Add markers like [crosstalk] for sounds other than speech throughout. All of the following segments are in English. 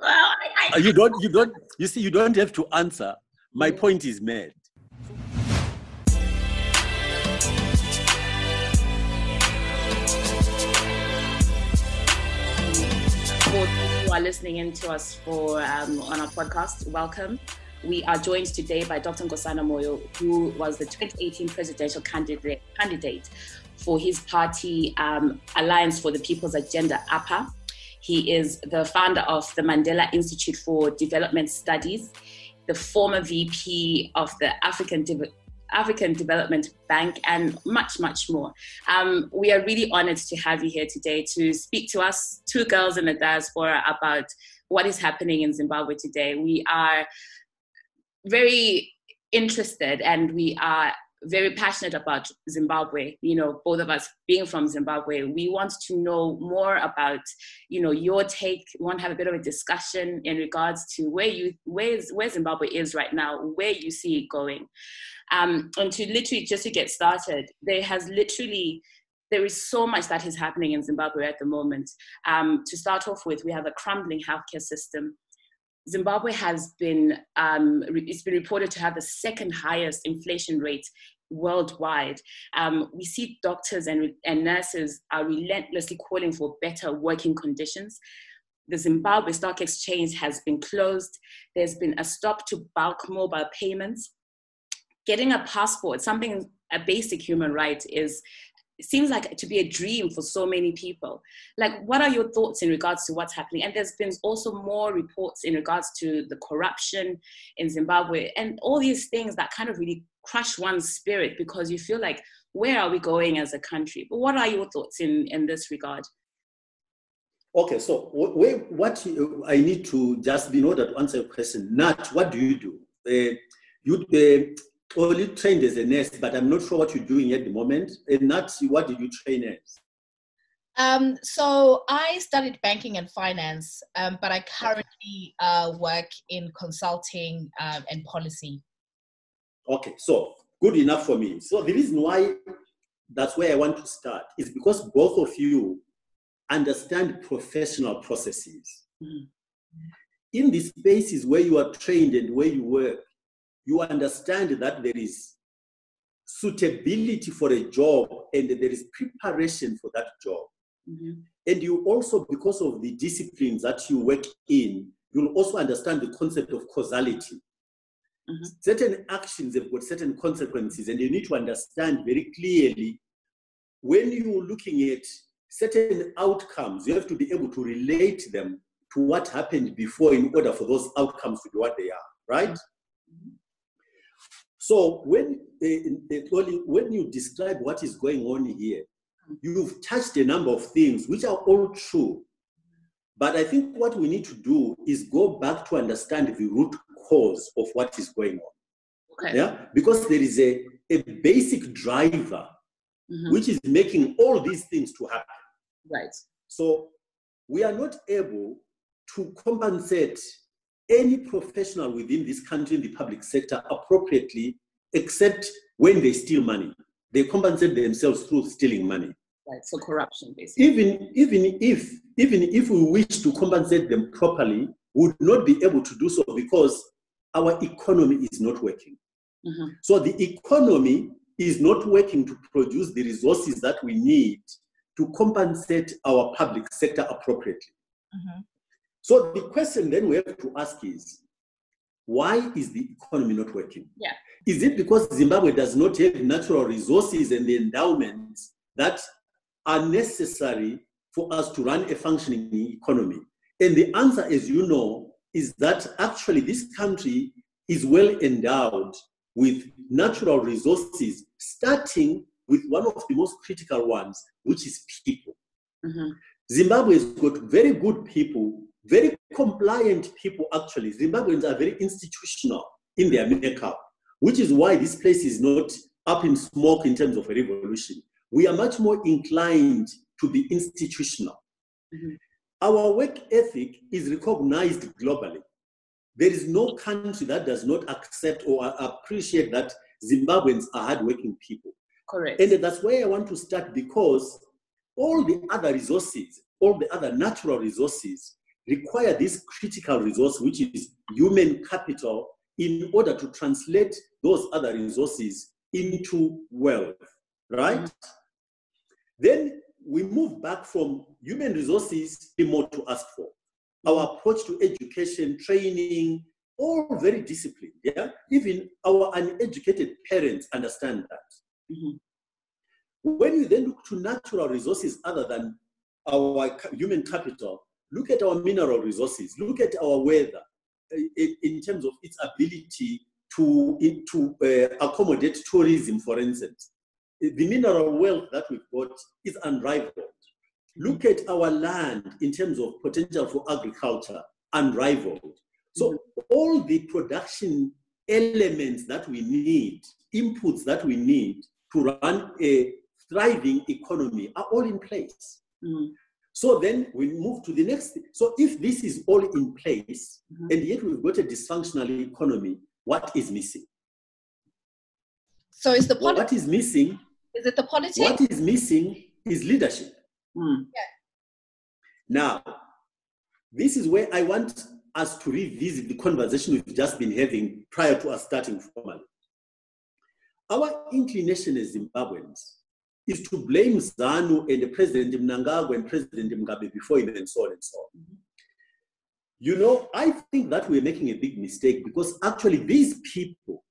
well, I, I, you don't, you don't, you see, you don't have to answer. My point is made. for who are listening in to us for um, on our podcast, welcome. We are joined today by Dr. Nkosana Moyo, who was the 2018 presidential candidate candidate for his party um, Alliance for the People's Agenda, APA. He is the founder of the Mandela Institute for Development Studies, the former VP of the African African Development Bank, and much, much more. Um, we are really honored to have you here today to speak to us, two girls in the diaspora, about what is happening in Zimbabwe today. We are very interested and we are very passionate about Zimbabwe. You know, both of us being from Zimbabwe, we want to know more about, you know, your take. We want to have a bit of a discussion in regards to where you where where Zimbabwe is right now, where you see it going. Um, and to literally just to get started, there has literally there is so much that is happening in Zimbabwe at the moment. Um, to start off with, we have a crumbling healthcare system. Zimbabwe has been um, it's been reported to have the second highest inflation rate worldwide. Um, we see doctors and, and nurses are relentlessly calling for better working conditions. The Zimbabwe Stock Exchange has been closed. There's been a stop to bulk mobile payments. Getting a passport, something a basic human right, is it seems like to be a dream for so many people. Like, what are your thoughts in regards to what's happening? And there's been also more reports in regards to the corruption in Zimbabwe and all these things that kind of really crush one's spirit because you feel like, where are we going as a country? But what are your thoughts in, in this regard? Okay, so what, what I need to just be in order to answer your question, Nat, what do you do? Uh, you uh, only trained as a nurse, but I'm not sure what you're doing at the moment. And Nat, what did you train as? Um, so I studied banking and finance, um, but I currently uh, work in consulting uh, and policy. Okay, so good enough for me. So the reason why that's where I want to start is because both of you understand professional processes. Mm-hmm. In the spaces where you are trained and where you work, you understand that there is suitability for a job and there is preparation for that job. Mm-hmm. And you also, because of the disciplines that you work in, you'll also understand the concept of causality. Mm-hmm. Certain actions have got certain consequences, and you need to understand very clearly when you're looking at certain outcomes, you have to be able to relate them to what happened before in order for those outcomes to be what they are, right? So when, uh, when you describe what is going on here, you've touched a number of things which are all true. But I think what we need to do is go back to understand the root cause of what is going on. Okay. Yeah, because there is a, a basic driver mm-hmm. which is making all these things to happen. Right. So we are not able to compensate any professional within this country in the public sector appropriately, except when they steal money. They compensate themselves through stealing money. Right, so corruption, basically. Even, even if even if we wish to compensate them properly, we would not be able to do so because our economy is not working. Mm-hmm. So the economy is not working to produce the resources that we need to compensate our public sector appropriately. Mm-hmm. So the question then we have to ask is, why is the economy not working? Yeah. Is it because Zimbabwe does not have natural resources and the endowments that are necessary for us to run a functioning economy? And the answer, as you know, is that actually this country is well endowed with natural resources, starting with one of the most critical ones, which is people. Mm-hmm. Zimbabwe has got very good people, very compliant people, actually. Zimbabweans are very institutional in their makeup, which is why this place is not up in smoke in terms of a revolution. We are much more inclined to be institutional. Mm-hmm. Our work ethic is recognized globally. There is no country that does not accept or appreciate that Zimbabweans are hardworking people. Correct. And that's where I want to start because all the other resources, all the other natural resources require this critical resource, which is human capital, in order to translate those other resources into wealth, right? Mm-hmm. Then we move back from human resources, be more to ask for. Our approach to education, training, all very disciplined. Yeah, even our uneducated parents understand that. Mm-hmm. When you then look to natural resources other than our human capital, look at our mineral resources, look at our weather uh, in terms of its ability to, to uh, accommodate tourism, for instance. The mineral wealth that we've got is unrivaled. Look at our land in terms of potential for agriculture, unrivaled. So all the production elements that we need, inputs that we need to run a thriving economy are all in place. Mm. So then we move to the next. So if this is all in place, mm-hmm. and yet we've got a dysfunctional economy, what is missing? So is the politi- what is missing? Is it the politics? What is missing is leadership. Mm. Yeah. Now, this is where I want us to revisit the conversation we've just been having prior to us starting formally. Our inclination as Zimbabweans is to blame ZANU and the President Mnangagwa and President Mugabe before him and so on and so on. You know, I think that we're making a big mistake because actually these people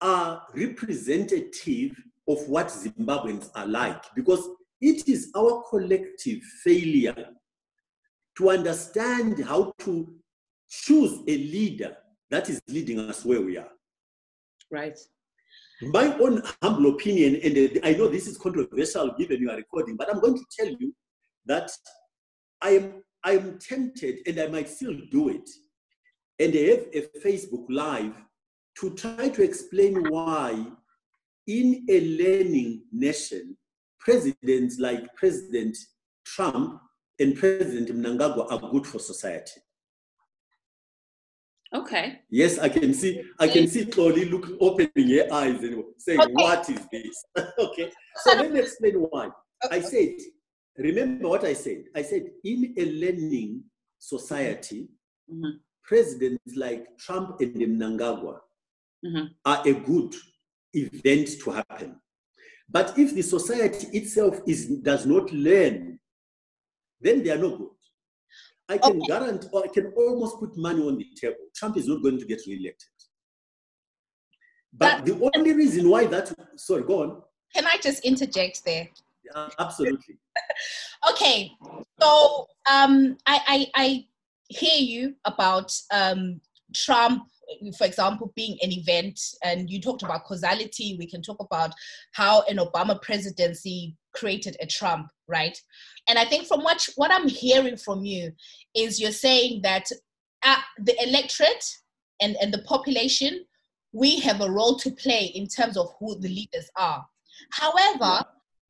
are representative of what Zimbabweans are like because it is our collective failure to understand how to choose a leader that is leading us where we are. Right my own humble opinion, and uh, I know this is controversial given you are recording, but I'm going to tell you that I am I am tempted, and I might still do it, and have a Facebook Live to try to explain why, in a learning nation, presidents like President Trump and President Mnangagwa are good for society. Okay. Yes, I can see. I can see Xolie look opening her eyes and saying, okay. "What is this?" [laughs] okay. So let me explain why. I said, remember what I said. I said, in a learning society, mm-hmm. presidents like Trump and Mnangagwa mm-hmm. are a good event to happen. But if the society itself is does not learn, then they are no good. I can okay. guarantee, or I can almost put money on the table. Trump is not going to get reelected. But, the only reason why that, sorry, go on. Can I just interject there? Yeah, absolutely. [laughs] okay, so um, I, I, I hear you about um, Trump, for example, being an event, and you talked about causality. We can talk about how an Obama presidency created a Trump, right? And I think from what what I'm hearing from you is you're saying that uh, the electorate and, and the population, we have a role to play in terms of who the leaders are. However,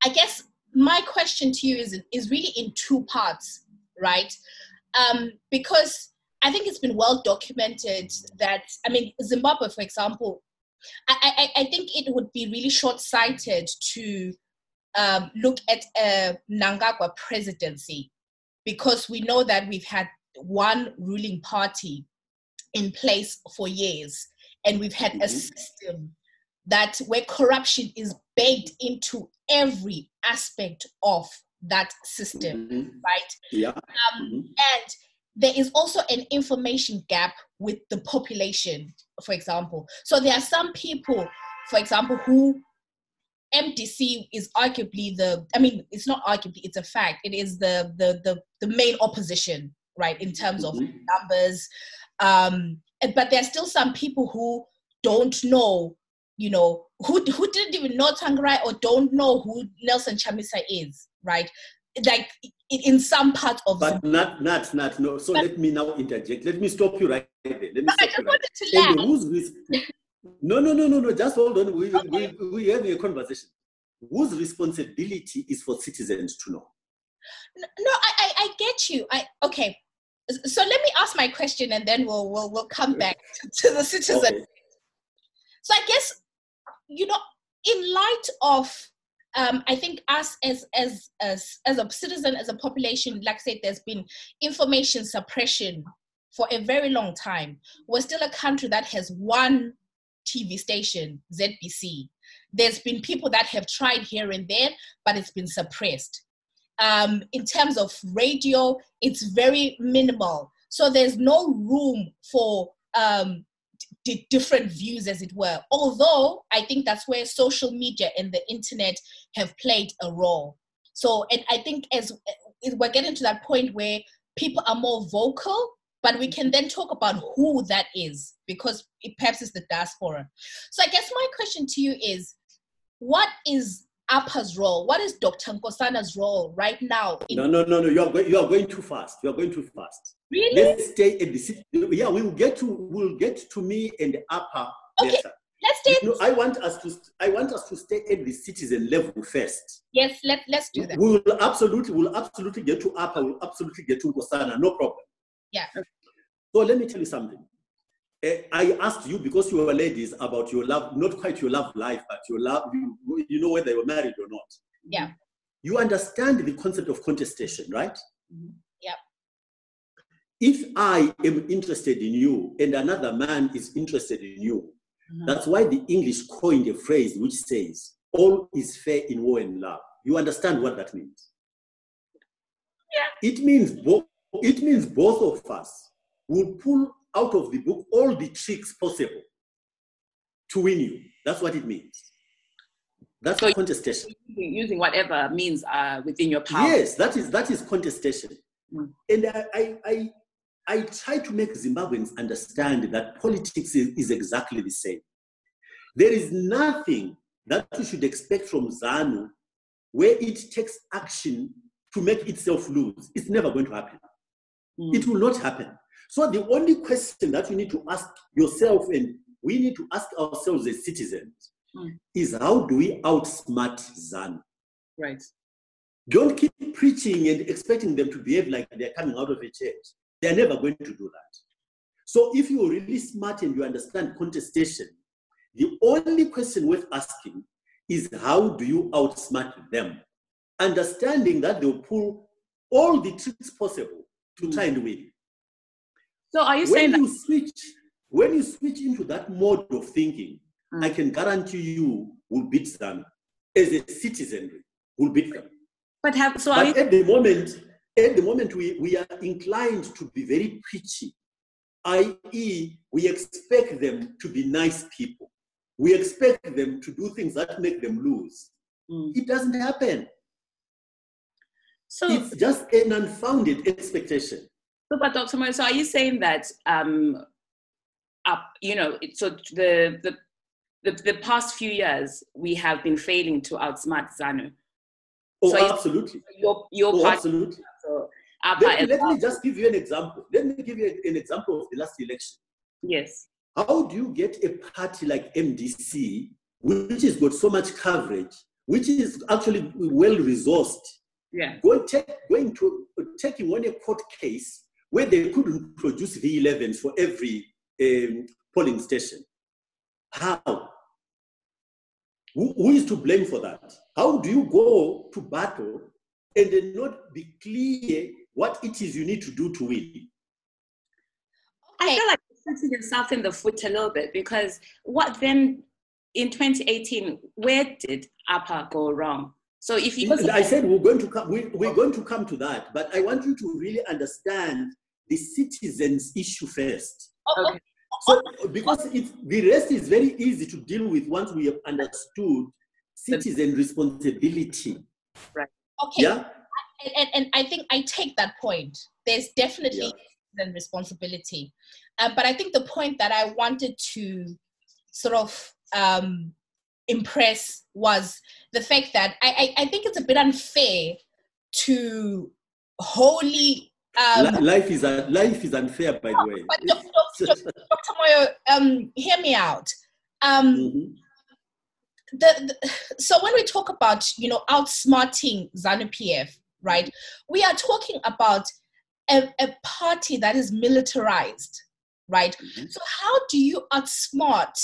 I guess my question to you is, is really in two parts, right? Um, because I think it's been well documented that, I mean, Zimbabwe, for example, I, I, I think it would be really short sighted to um, look at a Mnangagwa presidency because we know that we've had one ruling party in place for years and we've had mm-hmm. a system that where corruption is baked into every aspect of that system mm-hmm. right yeah um, mm-hmm. and there is also an information gap with the population for example so there are some people for example who MDC is arguably the I mean it's not arguably it's a fact. It is the the the, the main opposition right in terms of mm-hmm. numbers. Um but there are still some people who don't know you know who who didn't even know Tsvangirai or don't know who Nelson Chamisa is right? Like in some part of but not not not no. So but, let me now interject. Let me stop you right there. Let me stop you right. And who's, no, no, no, no, no. Just hold on. We, okay. we, we having a conversation. Whose responsibility is for citizens to know? No, I, I, I get you. I okay. So let me ask my question, and then we'll we'll we'll come back [laughs] to the citizen. Okay. So I guess you know, in light of um, I think us as as as as a citizen, as a population, like I said, there's been information suppression for a very long time. We're still a country that has one TV station, ZBC. There's been people that have tried here and there, but it's been suppressed. Um, in terms of radio, it's very minimal. So there's no room for um, d- different views, as it were. Although I think that's where social media and the internet have played a role. So, and I think as we're getting to that point where people are more vocal, but we can then talk about who that is because it perhaps it's the diaspora. So, I guess my question to you is what is APA's role? What is Dr. Nkosana's role right now? no, no, no, no. You are, going, you are going too fast. You are going too fast. Really? Let's stay at the Yeah, we will get to we'll get to me and APA okay. later. Let's stay. You know, I want us to I want us to stay at the citizen level first. Yes, let let's do that. We will absolutely we'll absolutely get to APA. We'll absolutely get to Nkosana. No problem. Yeah. So let me tell you something. Eh, I asked you because you were ladies about your love, not quite your love life, but your love, you, you know whether you were married or not. Yeah. You understand the concept of contestation, right? Mm-hmm. Yeah. If I am interested in you and another man is interested in you, mm-hmm. that's why the English coined a phrase which says, all is fair in war and love. You understand what that means? Yeah. It means both it means both of us will pull out of the book all the tricks possible to win you. That's what it means. That's so contestation. Using whatever means uh, within your power. Yes, that is that is contestation. Mm. And I, I, I, I, try to make Zimbabweans understand that politics is, is exactly the same. There is nothing that you should expect from ZANU where it takes action to make itself lose. It's never going to happen. Mm. It will not happen. So the only question that you need to ask yourself and we need to ask ourselves as citizens mm. is how do we outsmart ZANU? Right. Don't keep preaching and expecting them to behave like they're coming out of a church. They're never going to do that. So if you're really smart and you understand contestation, the only question worth asking is how do you outsmart them? Understanding that they'll pull all the tricks possible to try and win. So are you when saying you that- switch when you switch into that mode of thinking, mm. I can guarantee you will beat them as a citizen. Will beat them. But have so but you- at the moment, at the moment we, we are inclined to be very preachy, i.e., we expect them to be nice people. We expect them to do things that make them lose. Mm. It doesn't happen. So it's just an unfounded expectation. So, but Dr. Mo, so are you saying that, um, up, you know, so the, the, the, the past few years, we have been failing to outsmart ZANU? Oh, so absolutely. Your, your oh, absolutely. So, let, me, let me just give you an example. Let me give you an example of the last election. Yes. How do you get a party like MDC, which has got so much coverage, which is actually well resourced, yeah. going, take, going to taking on a court case where they couldn't produce V11s for every um, polling station. How? Who, who is to blame for that? How do you go to battle and then not be clear what it is you need to do to win? I feel like you're shooting yourself in the foot a little bit because what then in 2018, where did APA go wrong? So if you I said we're going to come, we, we're going to come to that, but I want you to really understand the citizens issue first. Okay. So because it's, the rest is very easy to deal with once we have understood citizen responsibility. Right. Okay. Yeah. And, and I think I take that point. There's definitely yeah. citizen responsibility. Uh, but I think the point that I wanted to sort of um, impress was the fact that I, I, I think it's a bit unfair to wholly um, life is life is unfair, by the way. But Dr. Dr. Moyo, um, hear me out. Um, mm-hmm. the, the, so when we talk about you know outsmarting ZANU PF, right? We are talking about a, a party that is militarized, right? Mm-hmm. So how do you outsmart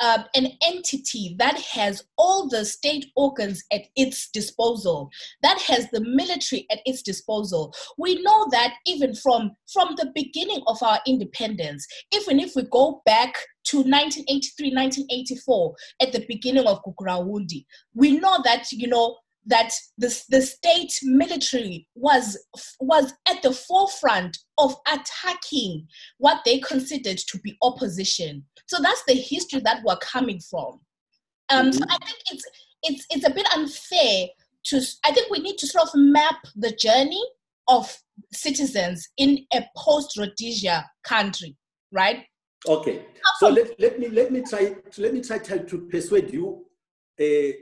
um, an entity that has all the state organs at its disposal, that has the military at its disposal. We know that even from, from the beginning of our independence, even if we go back to 1983, 1984, at the beginning of Gukurahundi, we know that, you know, that the, the state military was was at the forefront of attacking what they considered to be opposition. So that's the history that we're coming from. Um, mm-hmm. So I think it's it's it's a bit unfair to. I think we need to sort of map the journey of citizens in a post Rhodesia country, right? Okay. So let, let me let me try let me try to persuade you. Uh,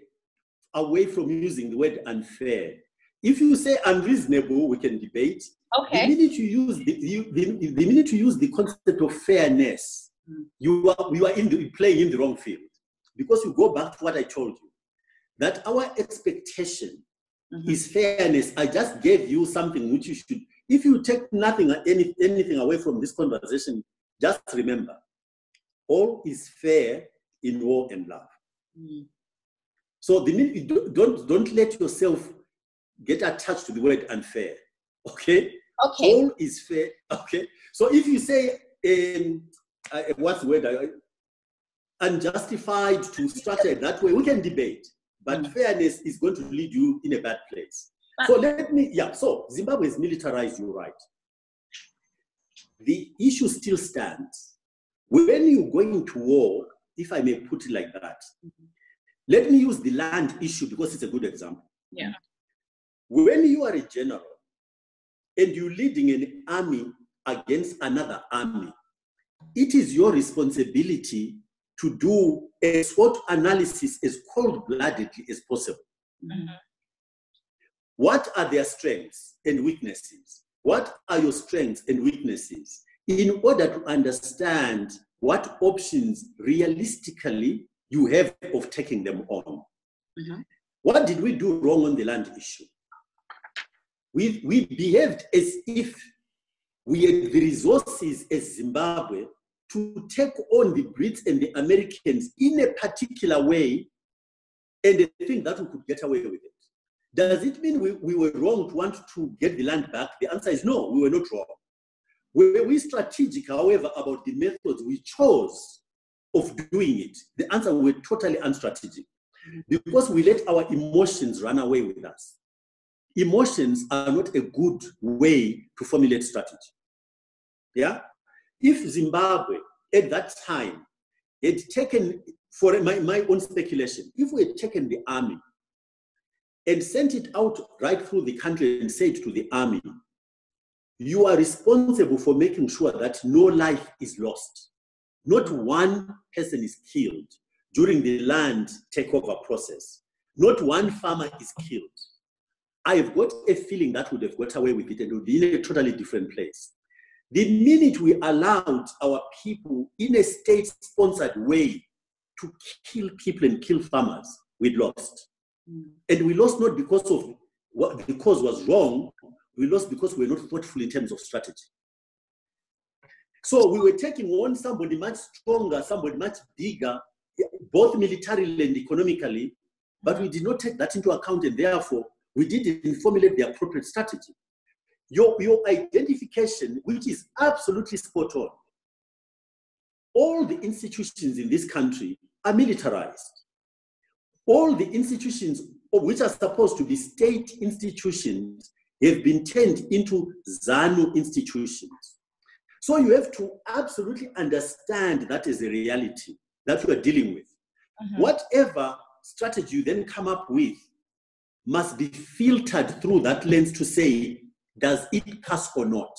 away from using the word unfair. If you say unreasonable, we can debate. Okay. The minute you use the, you, the, the minute you use the concept of fairness. You are you are in the, playing in the wrong field because you go back to what I told you that our expectation mm-hmm. is fairness. I just gave you something which you should. If you take nothing any, anything away from this conversation, just remember, all is fair in war and love. Mm. So the don't don't let yourself get attached to the word unfair. Okay. Okay. All is fair. Okay. So if you say um, uh, what's the word? Unjustified to structure that way, we can debate. But mm. fairness is going to lead you in a bad place. so let me, yeah. So Zimbabwe is militarized. You're right. The issue still stands. When you're going to war, if I may put it like that, mm-hmm let me use the land issue because it's a good example. Yeah. When you are a general and you're leading an army against another army, it is your responsibility to do a SWOT analysis as cold bloodedly as possible. Mm-hmm. What are their strengths and weaknesses? What are your strengths and weaknesses? In order to understand what options realistically you have of taking them on. Mm-hmm. What did we do wrong on the land issue? We, we behaved as if we had the resources as Zimbabwe to take on the Brits and the Americans in a particular way and they think that we could get away with it. Does it mean we, we were wrong to want to get the land back? The answer is no, we were not wrong. Were we strategic, however, about the methods we chose of doing it? The answer we're totally unstrategic because we let our emotions run away with us. Emotions are not a good way to formulate strategy. Yeah? If Zimbabwe at that time had taken, for my, my own speculation, if we had taken the army and sent it out right through the country and said to the army, you are responsible for making sure that no life is lost. Not one person is killed during the land takeover process. Not one farmer is killed. I've got a feeling that would have got away with it and would be in a totally different place. The minute we allowed our people in a state sponsored way to kill people and kill farmers, we lost. Mm. And we lost not because of what the cause was wrong, we lost because we were not thoughtful in terms of strategy. So we were taking on somebody much stronger, somebody much bigger, both militarily and economically, but we did not take that into account, and therefore we didn't formulate the appropriate strategy. Your, your identification, which is absolutely spot on, all the institutions in this country are militarized. All the institutions which are supposed to be state institutions have been turned into ZANU institutions. So you have to absolutely understand that is a reality that you are dealing with. Mm-hmm. Whatever strategy you then come up with must be filtered through that lens to say, does it pass or not?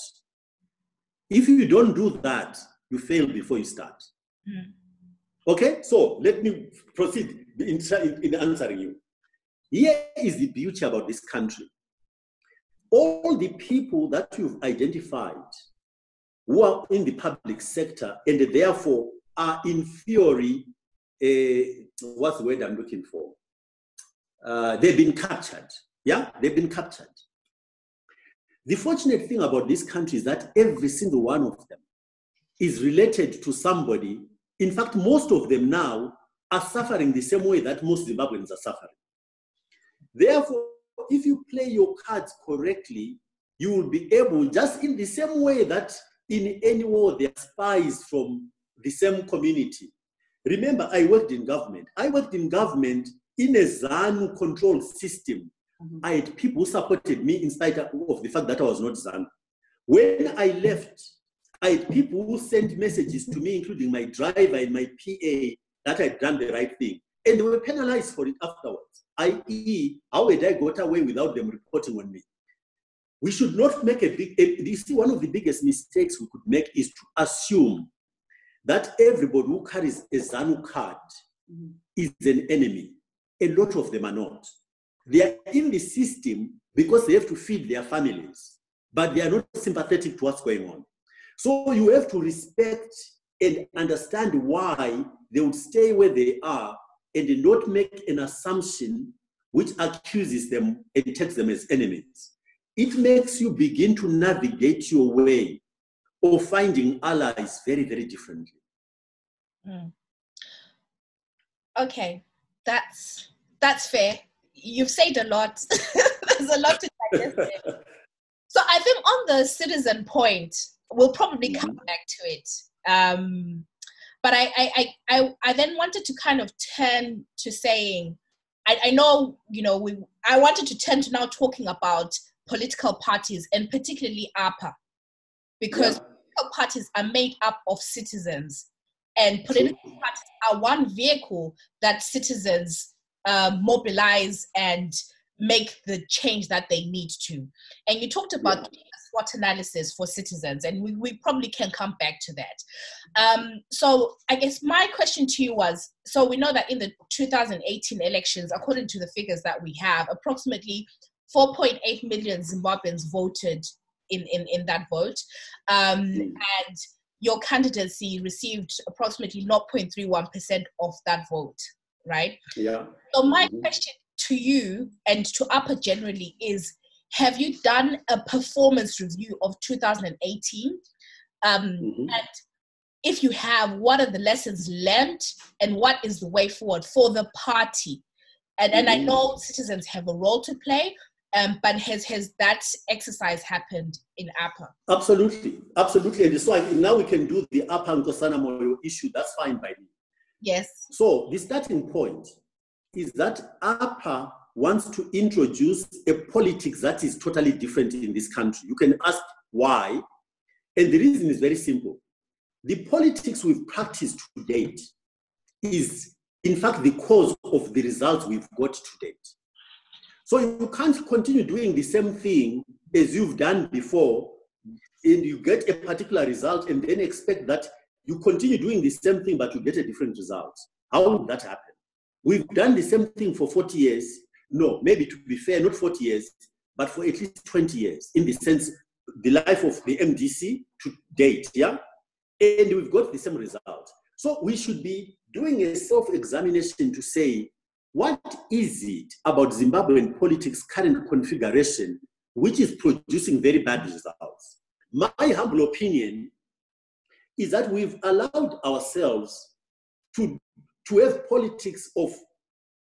If you don't do that, you fail before you start. Mm. Okay, so let me proceed in, in answering you. Here is the beauty about this country. All the people that you've identified who are in the public sector and therefore are in theory, uh, what's the word I'm looking for? Uh, they've been captured. Yeah, they've been captured. The fortunate thing about this country is that every single one of them is related to somebody In fact, most of them now are suffering the same way that most Zimbabweans are suffering. Therefore, if you play your cards correctly, you will be able, just in the same way that in any war there are spies from the same community. Remember, I worked in government. I worked in government in a ZANU control system. Mm-hmm. I had people who supported me in spite of the fact that I was not ZANU. When I left, I had people who sent messages to me, including my driver and my PA, that I'd done the right thing. And they were penalized for it afterwards, i.e., how had I got away without them reporting on me? We should not make a big, you see, one of the biggest mistakes we could make is to assume that everybody who carries a ZANU card mm-hmm. is an enemy. A lot of them are not. They are in the system because they have to feed their families, but they are not sympathetic to what's going on. So you have to respect and understand why they would stay where they are and not make an assumption which accuses them and takes them as enemies. It makes you begin to navigate your way of finding allies very, very differently. Mm. Okay, that's that's fair. You've said a lot. [laughs] There's a lot to digest. so I think on the citizen point, we'll probably come mm-hmm. back to it. Um, but I, I, I, I then wanted to kind of turn to saying, I, I know, you know, we, I wanted to turn to now talking about political parties and particularly APA, because yeah. political parties are made up of citizens and political parties are one vehicle that citizens uh, mobilize and make the change that they need to. And you talked about yeah. SWOT analysis for citizens, and we, we probably can come back to that. Um, so I guess my question to you was, so we know that in the 2018 elections, according to the figures that we have, approximately 4.8 million Zimbabweans voted in, in, in that vote. Um, mm. And your candidacy received approximately 0.31% of that vote, right? Yeah. So my mm-hmm. question to you and to APA generally is, have you done a performance review of 2018? Um, mm-hmm. And if you have, what are the lessons learned and what is the way forward for the party? And, mm-hmm. and I mm-hmm. know citizens have a role to play, um, but has has that exercise happened in APA? Absolutely, absolutely. And so I, now we can do the APA and Nkosana Moyo issue. That's fine by me. Yes. So the starting point is that APA wants to introduce a politics that is totally different in this country. You can ask why, and the reason is very simple. The politics we've practiced to date is, in fact, the cause of the results we've got to date. So you can't continue doing the same thing as you've done before, and you get a particular result, and then expect that you continue doing the same thing, but you get a different result. How would that happen? We've done the same thing for 40 years. No, maybe to be fair, not 40 years, but for at least 20 years, in the sense, the life of the MDC to date, yeah? And we've got the same result. So we should be doing a self examination to say, what is it about Zimbabwean politics' current configuration which is producing very bad results? My humble opinion is that we've allowed ourselves to, to have politics of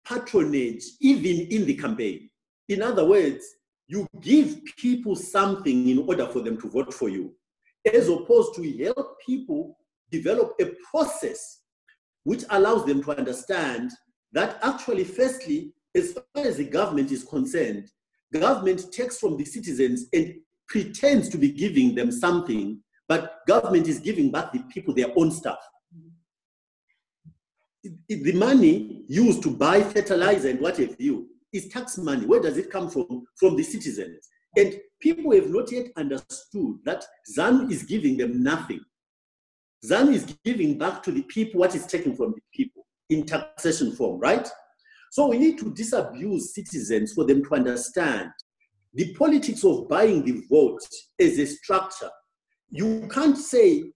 patronage even in the campaign. In other words, you give people something in order for them to vote for you, as opposed to help people develop a process which allows them to understand that actually, firstly, as far as the government is concerned, government takes from the citizens and pretends to be giving them something, but government is giving back the people their own stuff. The money used to buy fertilizer and what have you is tax money. Where does it come from? From the citizens. And people have not yet understood that ZANU is giving them nothing. ZANU is giving back to the people what is taken from the people in taxation form, right? So we need to disabuse citizens for them to understand the politics of buying the vote as a structure. You can't say,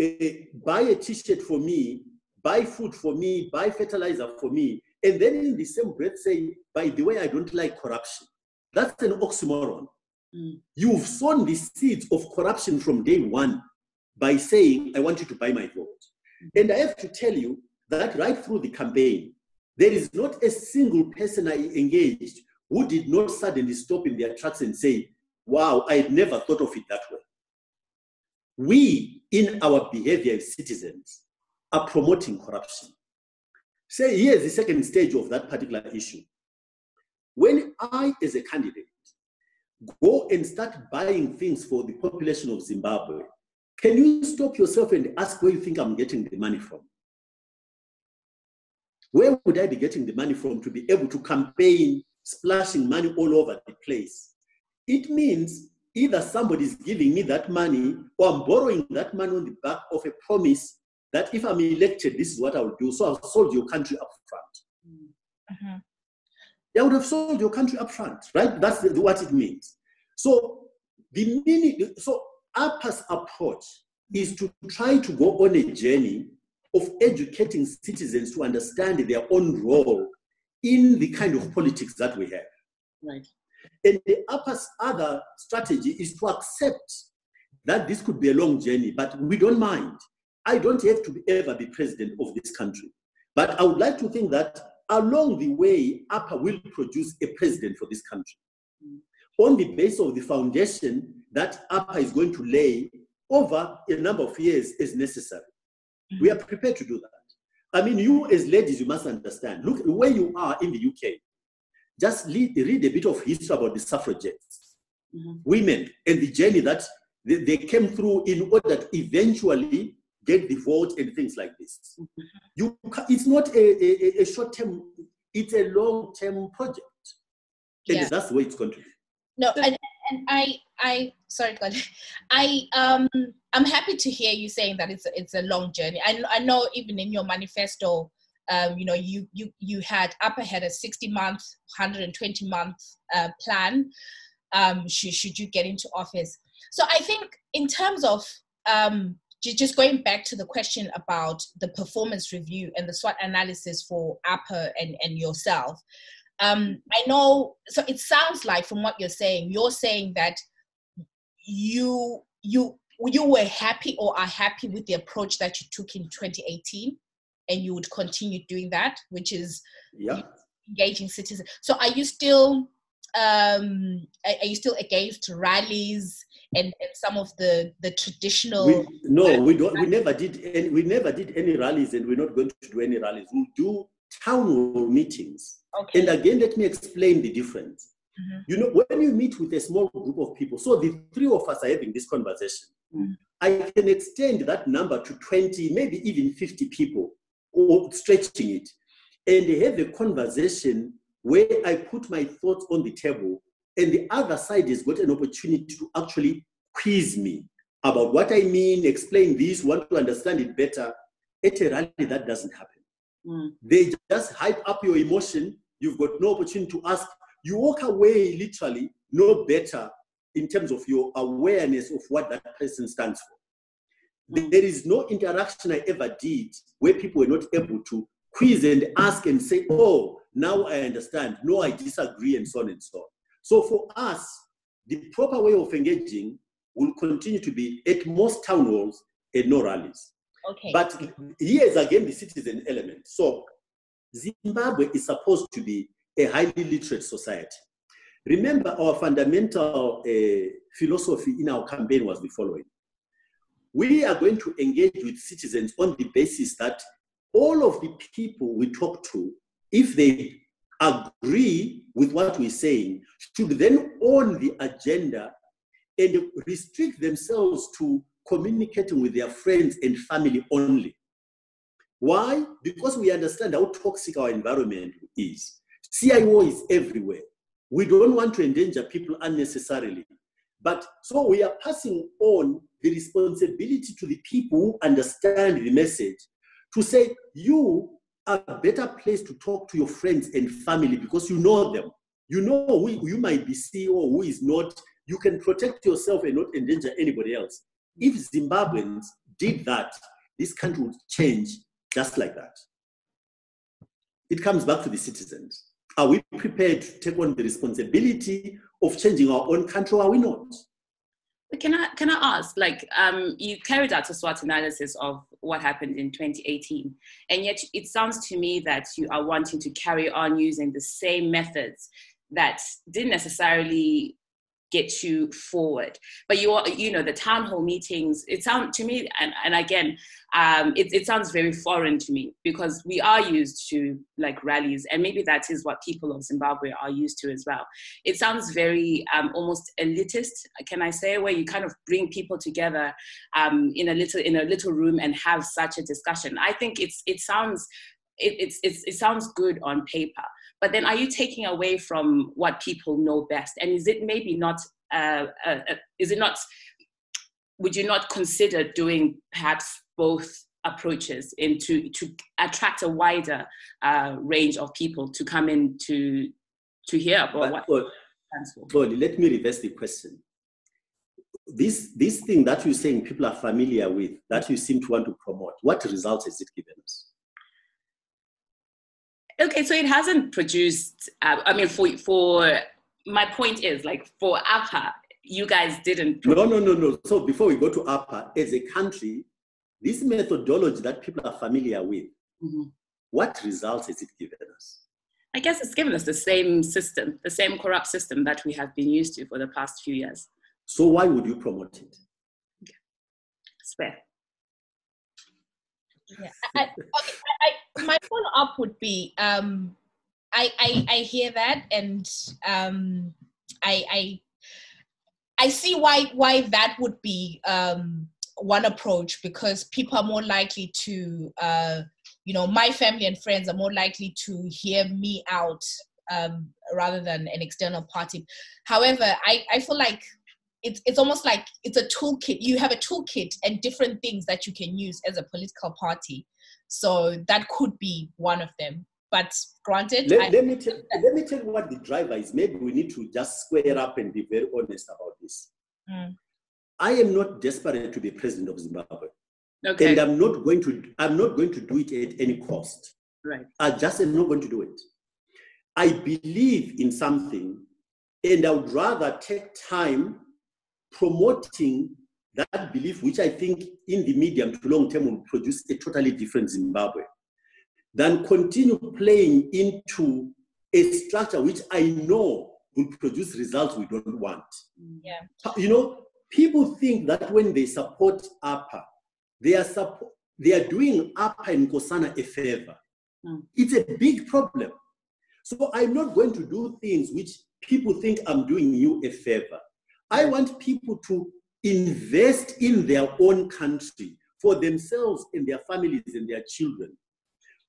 uh, buy a t-shirt for me, buy food for me, buy fertilizer for me, and then in the same breath say, by the way, I don't like corruption. That's an oxymoron. Mm. You've sown the seeds of corruption from day one by saying, I want you to buy my vote. And I have to tell you that right through the campaign, there is not a single person I engaged who did not suddenly stop in their tracks and say, Wow, I had never thought of it that way. We, in our behavior as citizens, are promoting corruption. Say, here's the second stage of that particular issue. When I, as a candidate, go and start buying things for the population of Zimbabwe, can you stop yourself and ask where you think I'm getting the money from? Where would I be getting the money from to be able to campaign, splashing money all over the place? It means either somebody is giving me that money or I'm borrowing that money on the back of a promise that if I'm elected, this is what I will do. So I've sold your country up front. Mm-hmm. They would have sold your country up front, right? That's the, what it means. So the meaning, so APA's approach is to try to go on a journey of educating citizens to understand their own role in the kind of politics that we have. Right. And the APA's other strategy is to accept that this could be a long journey, but we don't mind. I don't have to ever be president of this country. But I would like to think that along the way, APA will produce a president for this country on the basis of the foundation that APA is going to lay over a number of years as necessary. We are prepared to do that. I mean, you as ladies, you must understand. Look where you are in the UK. Just read, read a bit of history about the suffragettes, mm-hmm. women, and the journey that they, they, came through in order to eventually get the vote and things like this. Mm-hmm. You, it's not a, a, a short term, it's a long term project. And yeah. that's the way it's going to be no and, and i i sorry God, [laughs] i um i'm happy to hear you saying that it's it's a long journey i, I know even in your manifesto um, you know you you you had up ahead a 60 month 120 month uh, plan um, should, should you get into office. So i think in terms of um, just going back to the question about the performance review and the SWOT analysis for APA and, and yourself, um, I know, so it sounds like from what you're saying, you're saying that you you you were happy or are happy with the approach that you took in 2018, and you would continue doing that, which is yeah. engaging citizens. So, are you still um, are you still against rallies and, and some of the the traditional? We, no, we don't. We never did. Any, we never did any rallies, and we're not going to do any rallies. We'll do town hall meetings. Okay. And again, let me explain the difference. Mm-hmm. You know, when you meet with a small group of people, so the three of us are having this conversation, mm-hmm. I can extend that number to 20, maybe even 50 people, or stretching it, and have a conversation where I put my thoughts on the table, and the other side has got an opportunity to actually quiz me about what I mean, explain this, want to understand it better. At a rally, that doesn't happen. Mm. They just hype up your emotion. You've got no opportunity to ask. You walk away literally no better in terms of your awareness of what that person stands for. Mm. There is no interaction I ever did where people were not able to quiz and ask and say, oh, now I understand. No, I disagree, and so on and so on. So for us, the proper way of engaging will continue to be at most town halls and no rallies. Okay. But here's again the citizen element. So Zimbabwe is supposed to be a highly literate society. Remember, our fundamental uh, philosophy in our campaign was the following. We are going to engage with citizens on the basis that all of the people we talk to, if they agree with what we're saying, should then own the agenda and restrict themselves to communicating with their friends and family only. Why? Because we understand how toxic our environment is. CIO is everywhere. We don't want to endanger people unnecessarily. But so we are passing on the responsibility to the people who understand the message to say, you are a better place to talk to your friends and family because you know them. You know who you might be CIO who is not. You can protect yourself and not endanger anybody else. If Zimbabweans did that, this country would change just like that. It comes back to the citizens. Are we prepared to take on the responsibility of changing our own country or are we not? Can I can I ask, like, um, you carried out a SWOT analysis of what happened in 2018. And yet it sounds to me that you are wanting to carry on using the same methods that didn't necessarily get you forward. But you are, you know, the town hall meetings, it sounds to me, and, and again, um, it, it sounds very foreign to me because we are used to like rallies, and maybe that is what people of Zimbabwe are used to as well. It sounds very um, almost elitist, can I say, where you kind of bring people together um, in a little in a little room and have such a discussion. I think it's it sounds it, it's, it's, it sounds good on paper but then are you taking away from what people know best? And is it maybe not uh, uh, uh, is it not would you not consider doing perhaps both approaches into to attract a wider uh, range of people to come in to to hear about but, what but, let me reverse the question. This this thing that you're saying people are familiar with that you seem to want to promote what results has it given us Okay, so it hasn't produced. Uh, I mean, for for my point is like for APA, you guys didn't. No, no, no, no. So before we go to APA, as a country, this methodology that people are familiar with, mm-hmm. what results has it given us? I guess it's given us the same system, the same corrupt system that we have been used to for the past few years. So why would you promote it? Okay. Swear. Yeah. I, okay, I, my follow up would be um, I, I, I hear that and um, I, I I see why why that would be um, one approach because people are more likely to uh, you know my family and friends are more likely to hear me out um, rather than an external party. However, I, I feel like it's it's almost like it's a toolkit. You have a toolkit and different things that you can use as a political party. So that could be one of them. But granted, let, I, let me tell, let me tell you what the driver is. Maybe we need to just square up and be very honest about this. Mm. I am not desperate to be president of Zimbabwe. Okay. And I'm not going to I'm not going to do it at any cost. Right. I just am not going to do it. I believe in something and I would rather take time promoting that belief, which I think in the medium to long term will produce a totally different Zimbabwe, than continue playing into a structure which I know will produce results we don't want. Yeah. You know, people think that when they support APA, they are support, they are doing APA and Nkosana a favor. Mm. It's a big problem. So I'm not going to do things which people think I'm doing you a favor. I want people to invest in their own country for themselves and their families and their children.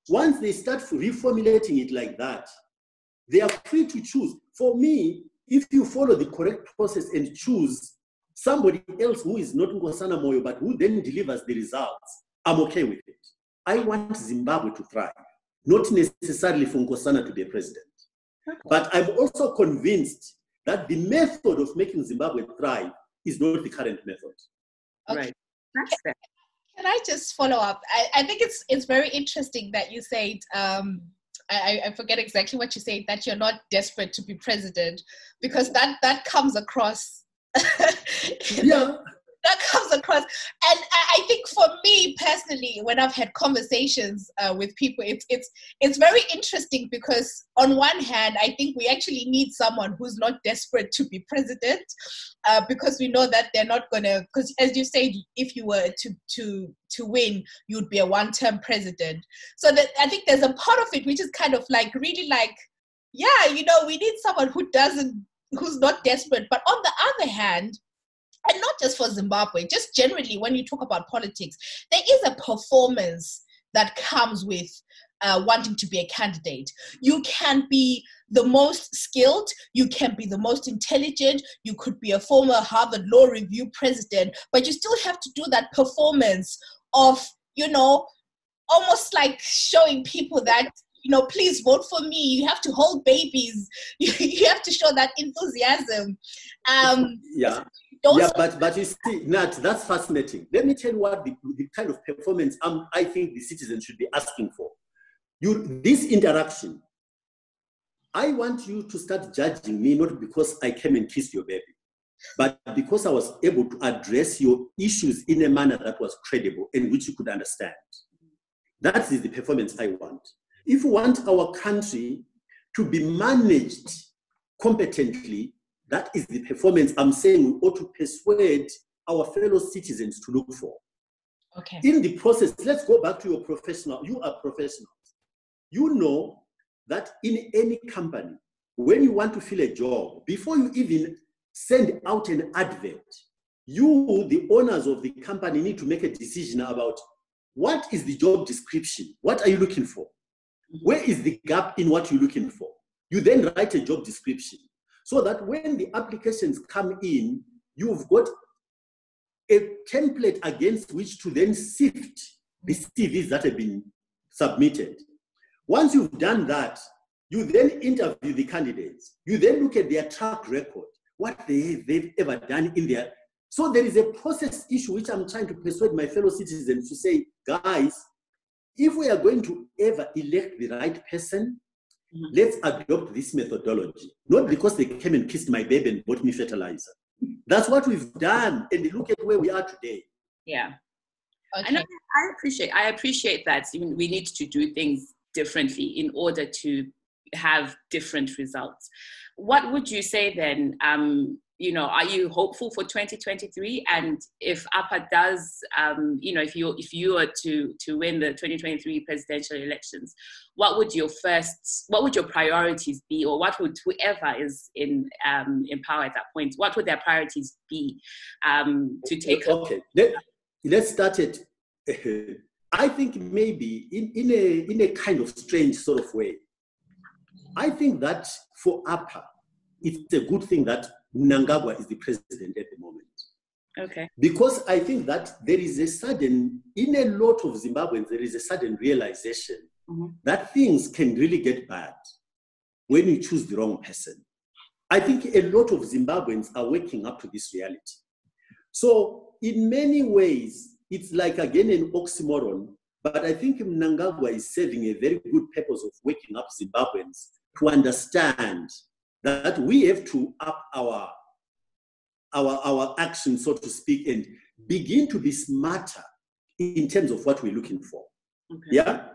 Once they start reformulating it like that, they are free to choose. For me, if you follow the correct process and choose somebody else who is not Nkosana Moyo, but who then delivers the results, I'm okay with it. I want Zimbabwe to thrive, not necessarily for Nkosana to be president. But I'm also convinced that the method of making Zimbabwe thrive is not the current method. Okay. Right. That's fair. Can I just follow up? I, I think it's it's very interesting that you said um, I, I forget exactly what you said that you're not desperate to be president because that that comes across [laughs] yeah that comes across. And I think for me personally, when I've had conversations uh, with people, it's it's it's very interesting because on one hand, I think we actually need someone who's not desperate to be president, uh, because we know that they're not gonna. Because as you said, if you were to to to win, you'd be a one-term president. So that I think there's a part of it which is kind of like really like, yeah, you know, we need someone who doesn't who's not desperate. But on the other hand and not just for Zimbabwe, just generally when you talk about politics, there is a performance that comes with uh, wanting to be a candidate. You can be the most skilled, you can be the most intelligent, you could be a former Harvard Law Review president, but you still have to do that performance of, you know, almost like showing people that you know, please vote for me. You have to hold babies. [laughs] You, you have to show that enthusiasm. Um, yeah. yeah, but but you see, Nat, that's fascinating. Let me tell you what the, the kind of performance um, I think the citizens should be asking for. You this interaction. I want you to start judging me not because I came and kissed your baby. but because I was able to address your issues in a manner that was credible and which you could understand. That is the performance I want. If we want our country to be managed competently, that is the performance I'm saying we ought to persuade our fellow citizens to look for. Okay. In the process, let's go back to your professional. You are professionals. You know that in any company, when you want to fill a job, before you even send out an advert, you, the owners of the company, need to make a decision about what is the job description? What are you looking for? Where is the gap in what you're looking for? You then write a job description so that when the applications come in, you've got a template against which to then sift the CVs that have been submitted. Once you've done that, you then interview the candidates. You then look at their track record, what they, they've ever done in their. So there is a process issue which I'm trying to persuade my fellow citizens to say, guys, if we are going to ever elect the right person, mm-hmm. let's adopt this methodology. Not because they came and kissed my baby and bought me fertilizer. That's what we've done, and look at where we are today. Yeah, okay. and I, I appreciate I appreciate that we need to do things differently in order to have different results. What would you say then? Um, you know, are you hopeful for 2023? And if APA does, um, you know, if you if you were to to win the 2023 presidential elections, what would your first, what would your priorities be, or what would whoever is in um, in power at that point, what would their priorities be um, to take? Okay, Let, let's start it. [laughs] I think maybe in, in a in a kind of strange sort of way. I think that for APA, it's a good thing that Mnangagwa is the president at the moment. Okay. Because I think that there is a sudden, in a lot of Zimbabweans, there is a sudden realization mm-hmm. that things can really get bad when you choose the wrong person. I think a lot of Zimbabweans are waking up to this reality. So, in many ways, it's like again an oxymoron, but I think Mnangagwa is serving a very good purpose of waking up Zimbabweans to understand that we have to up our our our action, so to speak, and begin to be smarter in terms of what we're looking for. Okay. Yeah.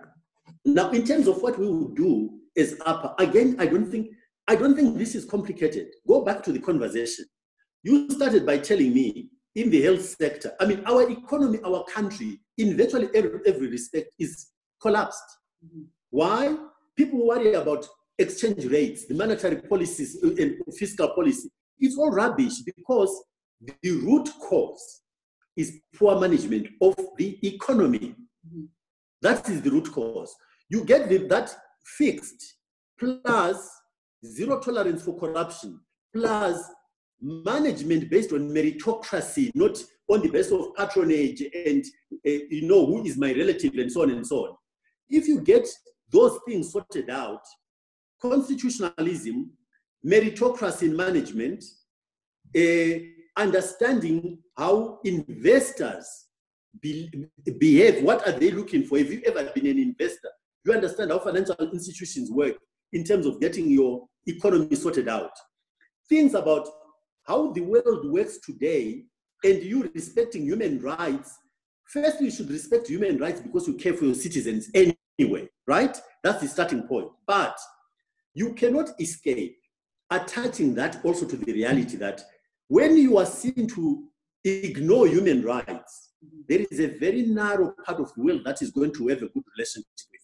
Now, in terms of what we will do as APA, again, I don't think I don't think this is complicated. Go back to the conversation. You started by telling me in the health sector. I mean, our economy, our country, in virtually every, every respect, is collapsed. Mm-hmm. Why? People worry about exchange rates, the monetary policies uh, and fiscal policy, it's all rubbish because the root cause is poor management of the economy. That is the root cause. You get that fixed, plus zero tolerance for corruption, plus management based on meritocracy, not on the basis of patronage and uh, you know who is my relative and so on and so on. If you get those things sorted out, constitutionalism, meritocracy in management, uh, understanding how investors be, behave, what are they looking for? Have you ever been an investor? You understand how financial institutions work in terms of getting your economy sorted out. Things about how the world works today and you respecting human rights. First, you should respect human rights because you care for your citizens anyway, right? That's the starting point. But you cannot escape attaching that also to the reality that when you are seen to ignore human rights, there is a very narrow part of the world that is going to have a good relationship with you.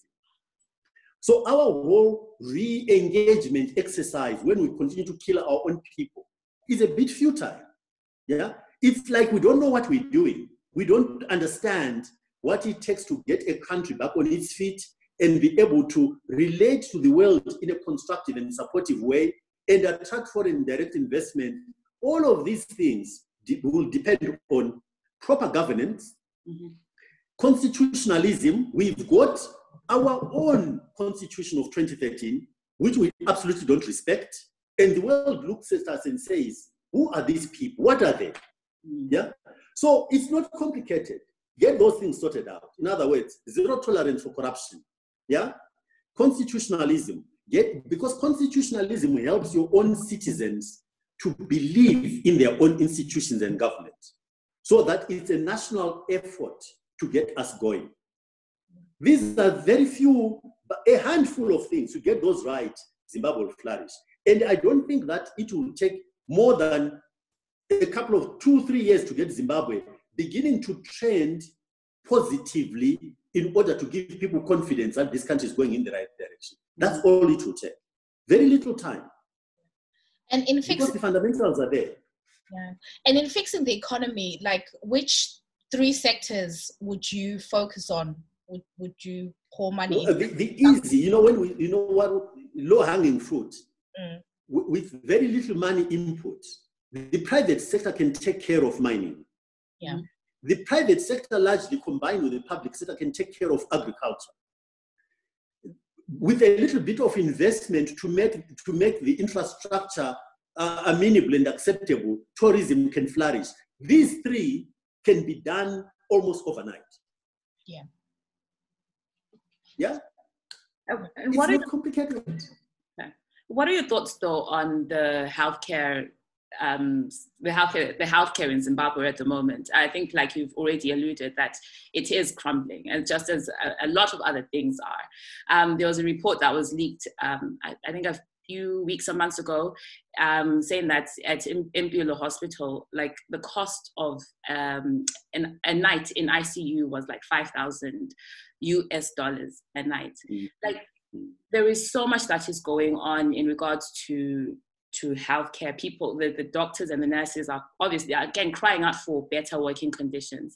So our whole re-engagement exercise when we continue to kill our own people is a bit futile. Yeah, it's like we don't know what we're doing. We don't understand what it takes to get a country back on its feet and be able to relate to the world in a constructive and supportive way and attract foreign direct investment, all of these things will depend on proper governance, mm-hmm. constitutionalism. We've got our own constitution of 2013, which we absolutely don't respect. And the world looks at us and says, who are these people? What are they? Mm-hmm. Yeah. So it's not complicated. Get those things sorted out. In other words, zero tolerance for corruption, yeah? Constitutionalism. Get, because constitutionalism helps your own citizens to believe in their own institutions and government so that it's a national effort to get us going. These are very few, but a handful of things. To get those right, Zimbabwe will flourish. And I don't think that it will take more than a couple of two, three years to get Zimbabwe beginning to trend positively in order to give people confidence that this country is going in the right direction. That's mm-hmm. all it will take. Very little time. And in fixing because the fundamentals are there. Yeah. And in fixing the economy, like which three sectors would you focus on? Would would you pour money? Well, the, the, easy, you know, when we, you know what, low hanging fruit mm. with very little money input, the private sector can take care of mining. Yeah. The private sector, largely combined with the public sector, can take care of agriculture. With a little bit of investment to make, to make the infrastructure uh, amenable and acceptable, tourism can flourish. These three can be done almost overnight. Yeah. Yeah. Okay. And it's not complicated. What are your thoughts, though, on the healthcare um, the healthcare the healthcare in Zimbabwe at the moment. I think, like you've already alluded, that it is crumbling, and just as a, a lot of other things are. Um, there was a report that was leaked, um, I, I, think, a few weeks or months ago, um, saying that at Impilo Hospital, like the cost of um, an, a night in ICU was like five thousand US dollars a night. Mm-hmm. Like there is so much that is going on in regards to to healthcare. People the, the doctors and the nurses are obviously again crying out for better working conditions.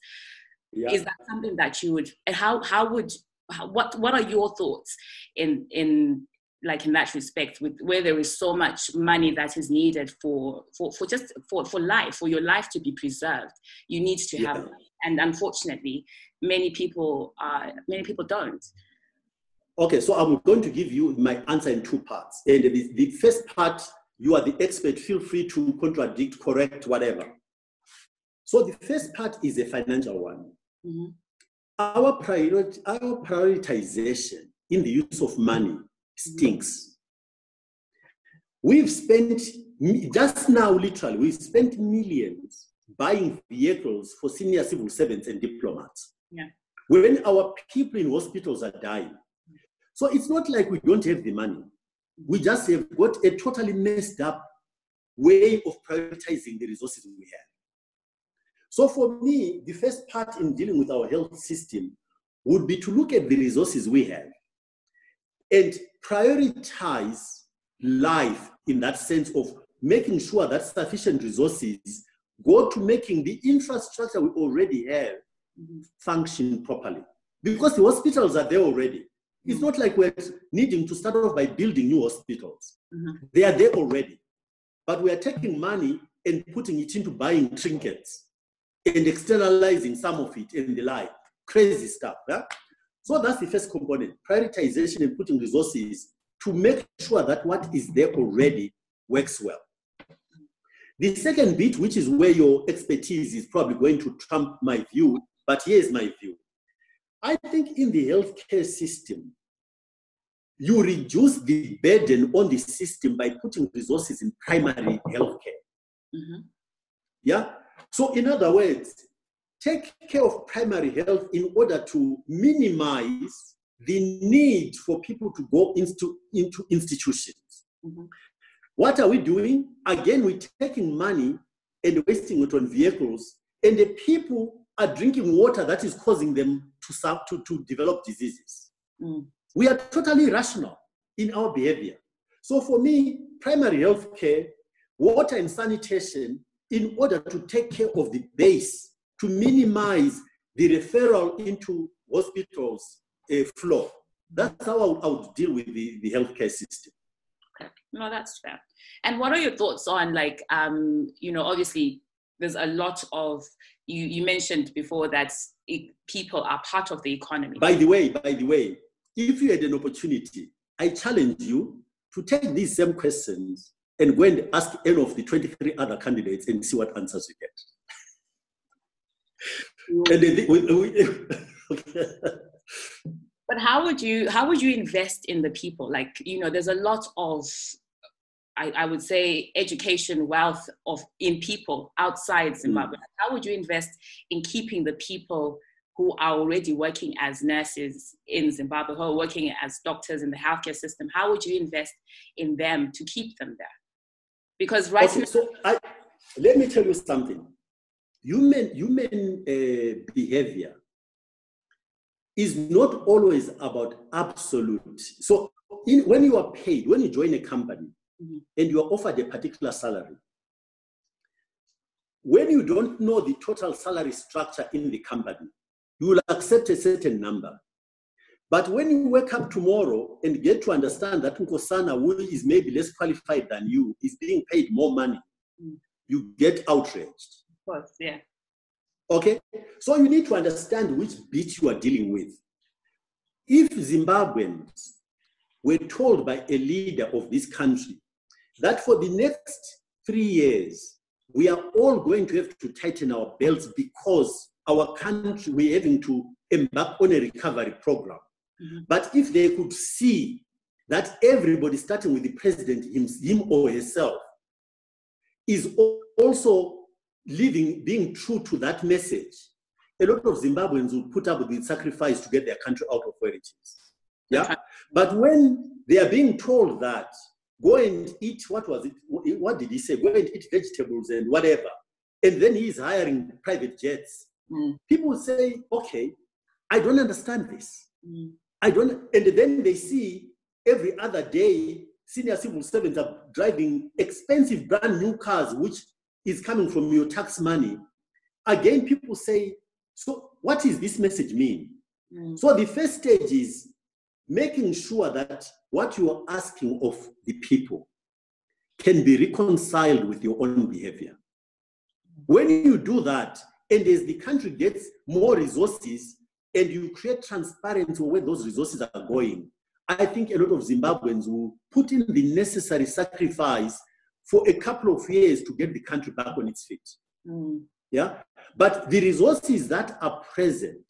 Yeah. is that something that you would how how would how, what what are your thoughts in in like in that respect with where there is so much money that is needed for for, for just for, for life for your life to be preserved? You need to yeah. have and unfortunately many people uh many people don't. Okay so i'm going to give you my answer in two parts. And the, the first part you are the expert, feel free to contradict, correct, whatever. So the first part is a financial one. Mm-hmm. Our, priority, our prioritization in the use of money stinks. We've spent, just now literally, we've spent millions buying vehicles for senior civil servants and diplomats. Yeah. When our people in hospitals are dying. So it's not like we don't have the money. We just have got a totally messed up way of prioritizing the resources we have. So for me, the first part in dealing with our health system would be to look at the resources we have and prioritize life in that sense of making sure that sufficient resources go to making the infrastructure we already have mm-hmm. function properly. Because the hospitals are there already. It's not like we're needing to start off by building new hospitals. Mm-hmm. They are there already. But we are taking money and putting it into buying trinkets and externalizing some of it and the like. Crazy stuff. Yeah? So that's the first component prioritization and putting resources to make sure that what is there already works well. The second bit, which is where your expertise is probably going to trump my view, but here's my view. I think in the healthcare system, you reduce the burden on the system by putting resources in primary healthcare. Mm-hmm. Yeah? So, in other words, take care of primary health in order to minimize the need for people to go into, into institutions. Mm-hmm. What are we doing? Again, we're taking money and wasting it on vehicles, and the people are drinking water that is causing them to, to, to develop diseases. Mm. We are totally rational in our behavior. So for me, primary health care, water and sanitation, in order to take care of the base, to minimize the referral into hospitals uh, flow. That's how I would, I would deal with the, the healthcare system. Okay. No, that's fair. And what are your thoughts on like, um, you know, obviously there's a lot of you, you mentioned before that it, people are part of the economy. By the way, by the way, if you had an opportunity, I challenge you to take these same questions and go and ask any of the 23 other candidates and see what answers you get. [laughs] and they, we, we, okay. But how would you how would you invest in the people? Like you know, there's a lot of I, I, would say education wealth of in people outside mm. Zimbabwe. How would you invest in keeping the people who are already working as nurses in Zimbabwe, who are working as doctors in the healthcare system? How would you invest in them to keep them there? Because right okay, now, so I, let me tell you something. Human human uh, behavior is not always about absolute. So in, when you are paid, when you join a company mm-hmm. and you are offered a particular salary, when you don't know the total salary structure in the company, you will accept a certain number. But when you wake up tomorrow and get to understand that Nkosana, who is maybe less qualified than you, is being paid more money, mm. you get outraged. Of course, yeah. Okay? So you need to understand which beat you are dealing with. If Zimbabweans were told by a leader of this country that for the next three years, we are all going to have to tighten our belts because our country, we're having to embark on a recovery program. Mm-hmm. But if they could see that everybody, starting with the president, him, him or herself, is also living, being true to that message, a lot of Zimbabweans will put up with the sacrifice to get their country out of where it is. Yeah. But when they are being told that, go and eat, what was it? What did he say? Go and eat vegetables and whatever. And then he's hiring private jets. Mm. People say, okay, I don't understand this. Mm. I don't, and then they see every other day senior civil servants are driving expensive brand new cars, which is coming from your tax money. Again, people say, so what does this message mean? Mm. So the first stage is making sure that what you are asking of the people can be reconciled with your own behavior. When you do that, and as the country gets more resources and you create transparency where those resources are going, I think a lot of Zimbabweans will put in the necessary sacrifice for a couple of years to get the country back on its feet. Mm. Yeah. But the resources that are present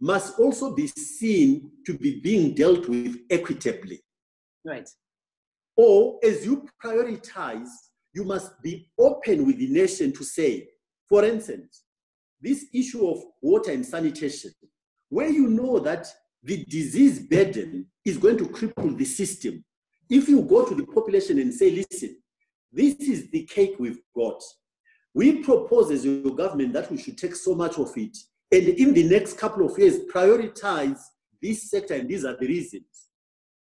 must also be seen to be being dealt with equitably. Right. Or as you prioritize, you must be open with the nation to say, for instance, this issue of water and sanitation, where you know that the disease burden is going to cripple the system. If you go to the population and say, listen, this is the cake we've got. We propose as your government that we should take so much of it, and in the next couple of years, prioritize this sector, and these are the reasons.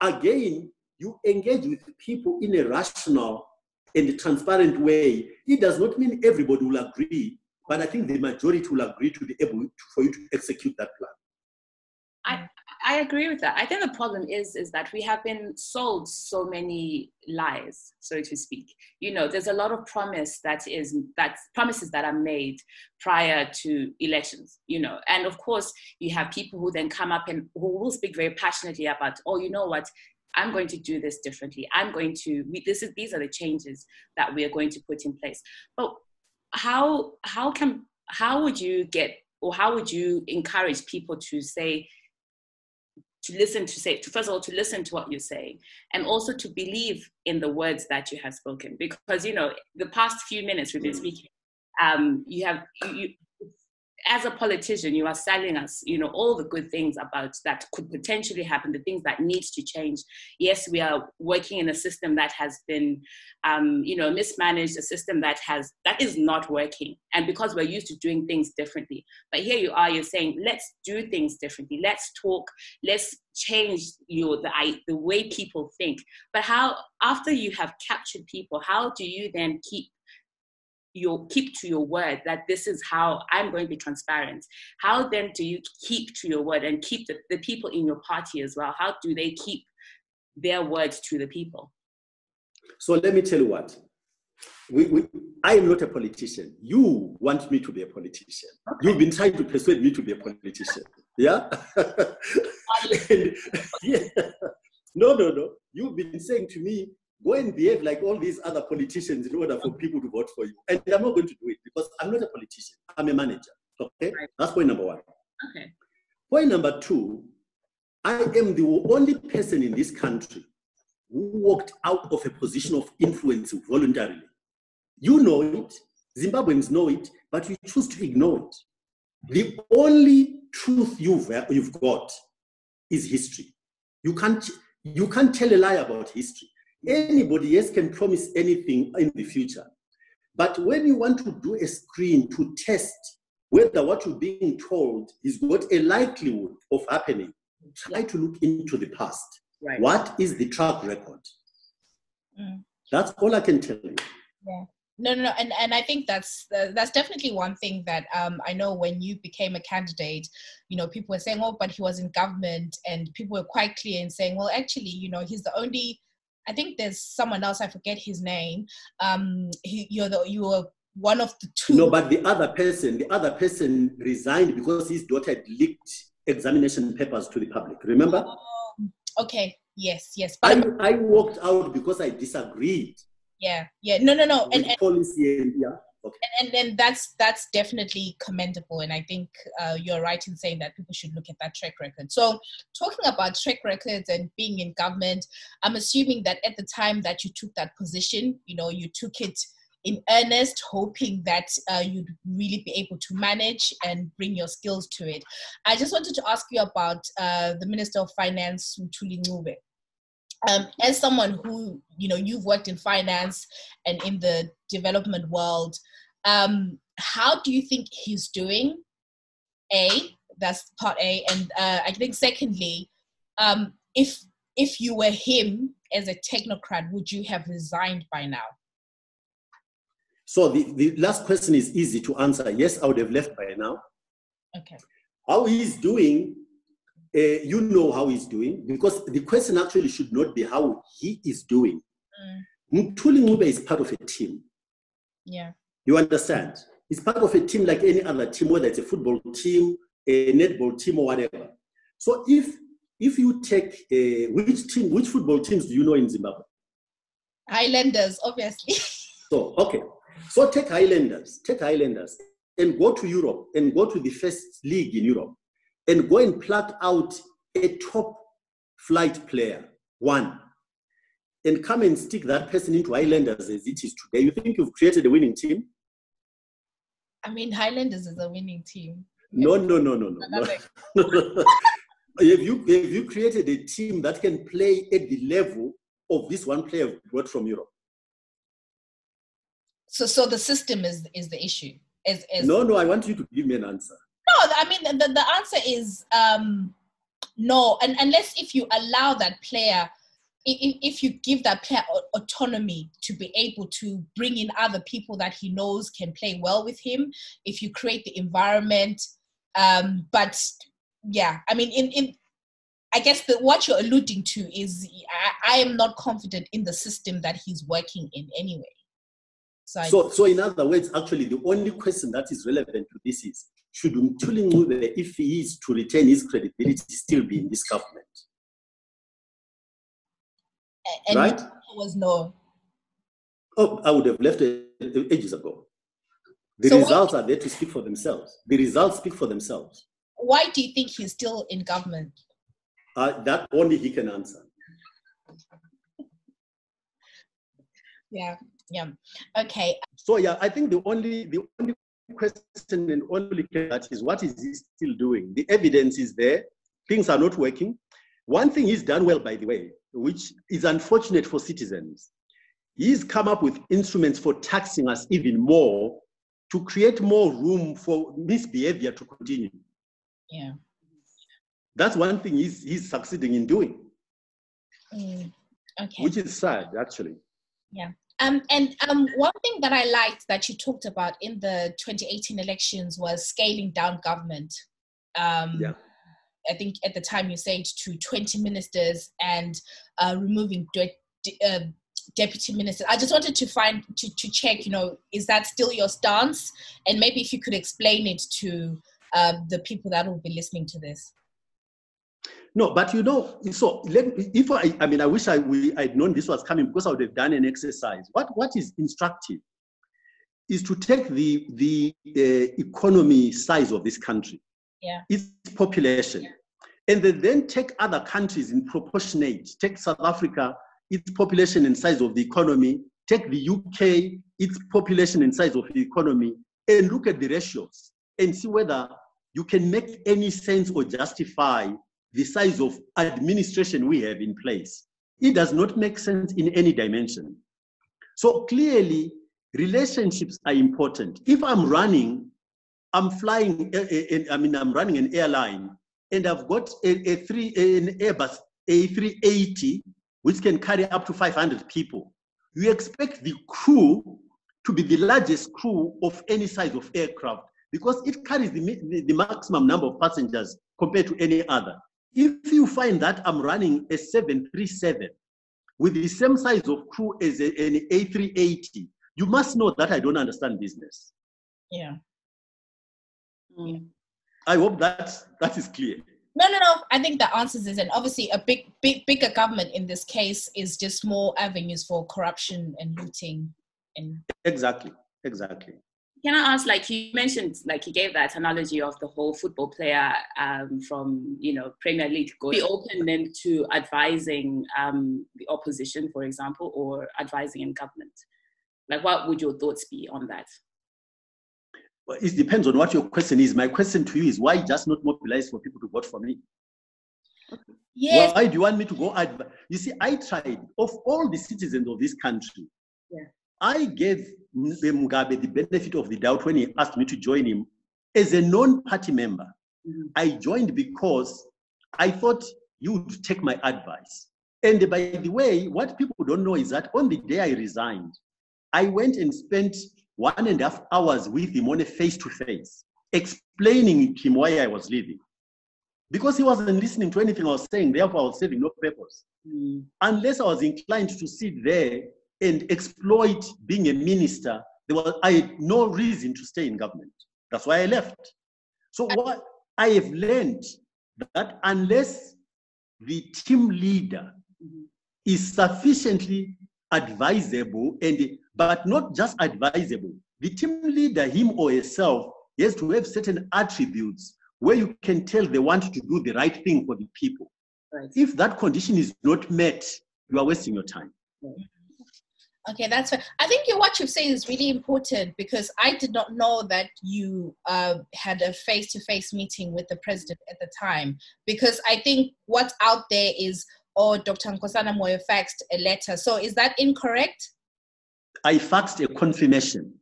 Again, you engage with people in a rational and transparent way. It does not mean everybody will agree, but I think the majority will agree to be able to, for you to execute that plan. I, I agree with that. I think the problem is is that we have been sold so many lies, so to speak. You know, there's a lot of promise that is that promises that are made prior to elections. You know, and of course you have people who then come up and who will speak very passionately about, oh, you know what, I'm going to do this differently. I'm going to. We, this is these are the changes that we are going to put in place. But how how can how would you get or how would you encourage people to say to listen to say to first of all to listen to what you're saying and also to believe in the words that you have spoken because you know the past few minutes we've been mm. speaking um, you have you, as a politician, you are selling us, you know, all the good things about that could potentially happen, the things that needs to change. Yes, we are working in a system that has been, um, you know, mismanaged, a system that has that is not working, and because we're used to doing things differently. But here you are, you're saying, let's do things differently. Let's talk. Let's change your the the way people think. But how after you have captured people, how do you then keep you keep to your word that this is how I'm going to be transparent. How then do you keep to your word and keep the, the people in your party as well? How do they keep their words to the people? So let me tell you what. We, we, I am not a politician. You want me to be a politician. Okay. You've been trying to persuade me to be a politician. Yeah? [laughs] yeah? No, no, no. You've been saying to me, go and behave like all these other politicians in order for people to vote for you. And I'm not going to do it because I'm not a politician. I'm a manager. Okay? Right. That's point number one. Okay. Point number two, I am the only person in this country who walked out of a position of influence voluntarily. You know it, Zimbabweans know it, but you choose to ignore it. The only truth you've, you've got is history. You can't, you can't tell a lie about history. Anybody else can promise anything in the future. But when you want to do a screen to test whether what you're being told is got a likelihood of happening, try to look into the past. Right. What is the track record? Mm. That's all I can tell you. Yeah. No, no, no, and and I think that's uh, that's definitely one thing that um, I know when you became a candidate, you know, people were saying, "Oh, but he was in government," and people were quite clear in saying, "Well, actually, you know, he's the only." I think there's someone else. I forget his name. Um, he, you're the you were one of the two. No, but the other person, the other person resigned because his daughter had leaked examination papers to the public. Remember? Oh, okay. Yes. Yes. But I, I walked out because I disagreed. Yeah. Yeah. No. No. No. And, and policy and yeah. Okay. And, then that's that's definitely commendable, and I think uh, you're right in saying that people should look at that track record. So, talking about track records and being in government, I'm assuming that at the time that you took that position, you know, you took it in earnest, hoping that uh, you'd really be able to manage and bring your skills to it. I just wanted to ask you about uh, the Minister of Finance, Mthuli Ncube. Um, as someone who, you know, you've worked in finance and in the development world, um, how do you think he's doing? A, that's part A. And uh, I think secondly, um, if if you were him as a technocrat, would you have resigned by now? So the, the last question is easy to answer. Yes, I would have left by now. Okay. How he's doing, uh, you know how he's doing, because the question actually should not be how he is doing. Mm. Ncube is part of a team. Yeah. You understand? He's part of a team like any other team, whether it's a football team, a netball team, or whatever. So if if you take uh, which team, which football teams do you know in Zimbabwe? Highlanders, obviously. [laughs] so okay, so take Highlanders, take Highlanders, and go to Europe and go to the first league in Europe and go and pluck out a top flight player, one, and come and stick that person into Highlanders as it is today. You think you've created a winning team? I mean, Highlanders is a winning team. No, no, no, no, no. no. [laughs] have you have you created a team that can play at the level of this one player brought from Europe? So, so the system is is the issue. Is, is no, no. I want you to give me an answer. No, I mean the, the answer is um, no, and unless if you allow that player, if, you give that player autonomy to be able to bring in other people that he knows can play well with him, if you create the environment, um, but yeah, I mean in in I guess that what you're alluding to is I, I, am not confident in the system that he's working in anyway. So, so, so, in other words, actually, the only question that is relevant to this is should Mthuli Ncube, if he is to retain his credibility, still be in this government? And right? was no. Oh, I would have left it ages ago. The so results are there to speak for themselves. The results speak for themselves. Why do you think he's still in government? Uh, that only he can answer. yeah yeah. Okay. So yeah i think the only the only question and only that is what is he still doing? The evidence is there. Things are not working. One thing he's done well by the way which is unfortunate for citizens. He's come up with instruments for taxing us even more to create more room for misbehavior to continue. Yeah. That's one thing he's, he's succeeding in doing. Mm, okay. Which is sad actually. Yeah um, and um, one thing that I liked that you talked about in the 2018 elections was scaling down government. Um, yeah. I think at the time you said to 20 ministers and uh, removing de- de- uh, deputy ministers. I just wanted to find to, to check, you know, is that still your stance? And maybe if you could explain it to uh, the people that will be listening to this. No, but you know, so let, if I, I mean, I wish I we, I'd known this was coming because I would have done an exercise. What what is instructive is to take the the uh, economy size of this country, yeah, its population, and then take other countries in proportionate. Take South Africa its population and size of the economy, take the UK, its population and size of the economy, and look at the ratios and see whether you can make any sense or justify the size of administration we have in place. It does not make sense in any dimension. So clearly, relationships are important. If I'm running, I'm flying, I mean, I'm running an airline, and I've got a, a three, an Airbus A380, which can carry up to 500 people. You expect the crew to be the largest crew of any size of aircraft because it carries the, the, the maximum number of passengers compared to any other. If you find that I'm running a 737 with the same size of crew as a, an A380, you must know that I don't understand business. Yeah. Mm. I hope that that is clear. No, no, no. I think the answers is, and obviously a big, big, bigger government in this case is just more avenues for corruption and looting. And exactly, exactly. Can I ask, like you mentioned, like you gave that analogy of the whole football player um, from, you know, Premier League, go be open then to advising um, the opposition, for example, or advising in government. Like, what would your thoughts be on that? Well, it depends on what your question is. My question to you is why just not mobilize for people to vote for me? yes, Why do you want me to go? Adv- you see, I tried, of all the citizens of this country, Yeah. I gave Mugabe the benefit of the doubt when he asked me to join him as a non party member. Mhm. I joined because I thought you would take my advice. And by the way, what people don't know is that on the day I resigned, I went and spent one and a half hours with him on a face to face, explaining to him why I was leaving. Because he wasn't listening to anything I was saying, therefore I was serving no purpose. Mm. Unless I was inclined to sit there and exploit being a minister, there was I had no reason to stay in government. That's why I left. So what I have learned that unless the team leader Mhm. is sufficiently advisable and but not just advisable, the team leader, him or herself, has to have certain attributes where you can tell they want to do the right thing for the people. Right. If that condition is not met, you are wasting your time. Okay, that's fair. I think what you've said is really important because I did not know that you uh, had a face to face meeting with the president at the time. Because I think what's out there is, oh, Dr. Nkosana Moyo faxed a letter. So is that incorrect? I faxed a confirmation.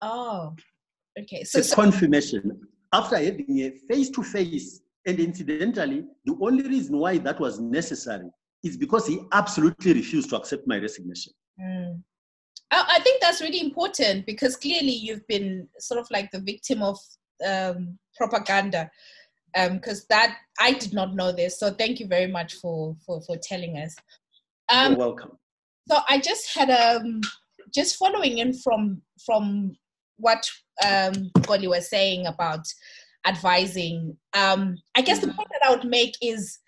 Oh, okay. So, a so confirmation after having a face to face. And incidentally, the only reason why that was necessary is because he absolutely refused to accept my resignation. Mm. I, I think that's really important because clearly you've been sort of like the victim of um, propaganda. Because that I did not know this, so thank you very much for for for telling us. Um, You're welcome. so I just had um just following in from from what um Xolie was saying about advising. Um, I guess the point that I would make is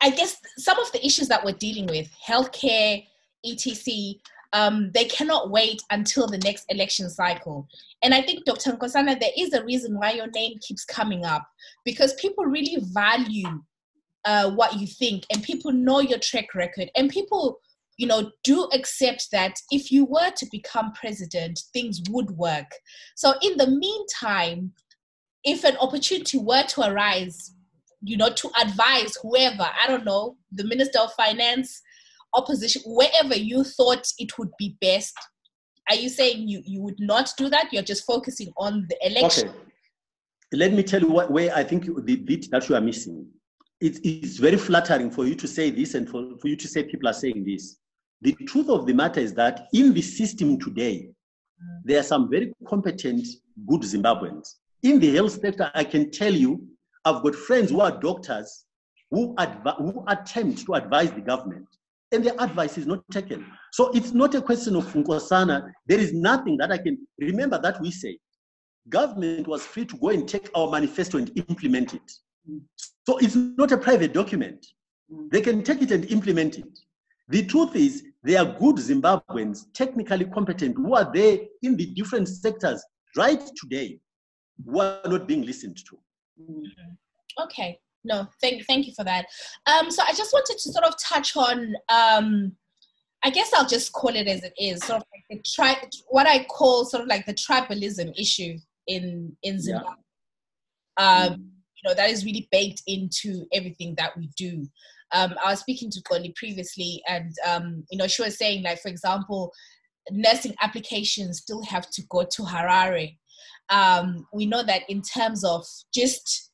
I guess some of the issues that we're dealing with, healthcare, etc., um, they cannot wait until the next election cycle. And I think, Dr. Nkosana, there is a reason why your name keeps coming up because people really value uh, what you think and people know your track record and people you know do accept that if you were to become president things would work so in the meantime if an opportunity were to arise you know to advise whoever i don't know the minister of finance opposition wherever you thought it would be best are you saying you you would not do that you're just focusing on the election Okay. Let me tell you what, where I think the bit that you are missing. It is very flattering for you to say this and for, for you to say people are saying this. The truth of the matter is that in the system today, mm. there are some very competent, good Zimbabweans. In the health sector, I can tell you, I've got friends who are doctors who, advi- who attempt to advise the government, and their advice is not taken. So it's not a question of Nkosana. There is nothing that I can remember that we say government was free to go and take our manifesto and implement it. So it's not a private document. They can take it and implement it. The truth is, there are good Zimbabweans, technically competent, who are there in the different sectors right today, who are not being listened to. Okay no, thank thank you for that. Um, so I just wanted to sort of touch on. Um, I guess I'll just call it as it is, sort of like the tri- what I call sort of like the tribalism issue in in Zimbabwe. Yeah. Um, you know that is really baked into everything that we do. Um, I was speaking to Xolie previously, and um, you know she was saying like, for example, nursing applications still have to go to Harare. Um, we know that in terms of just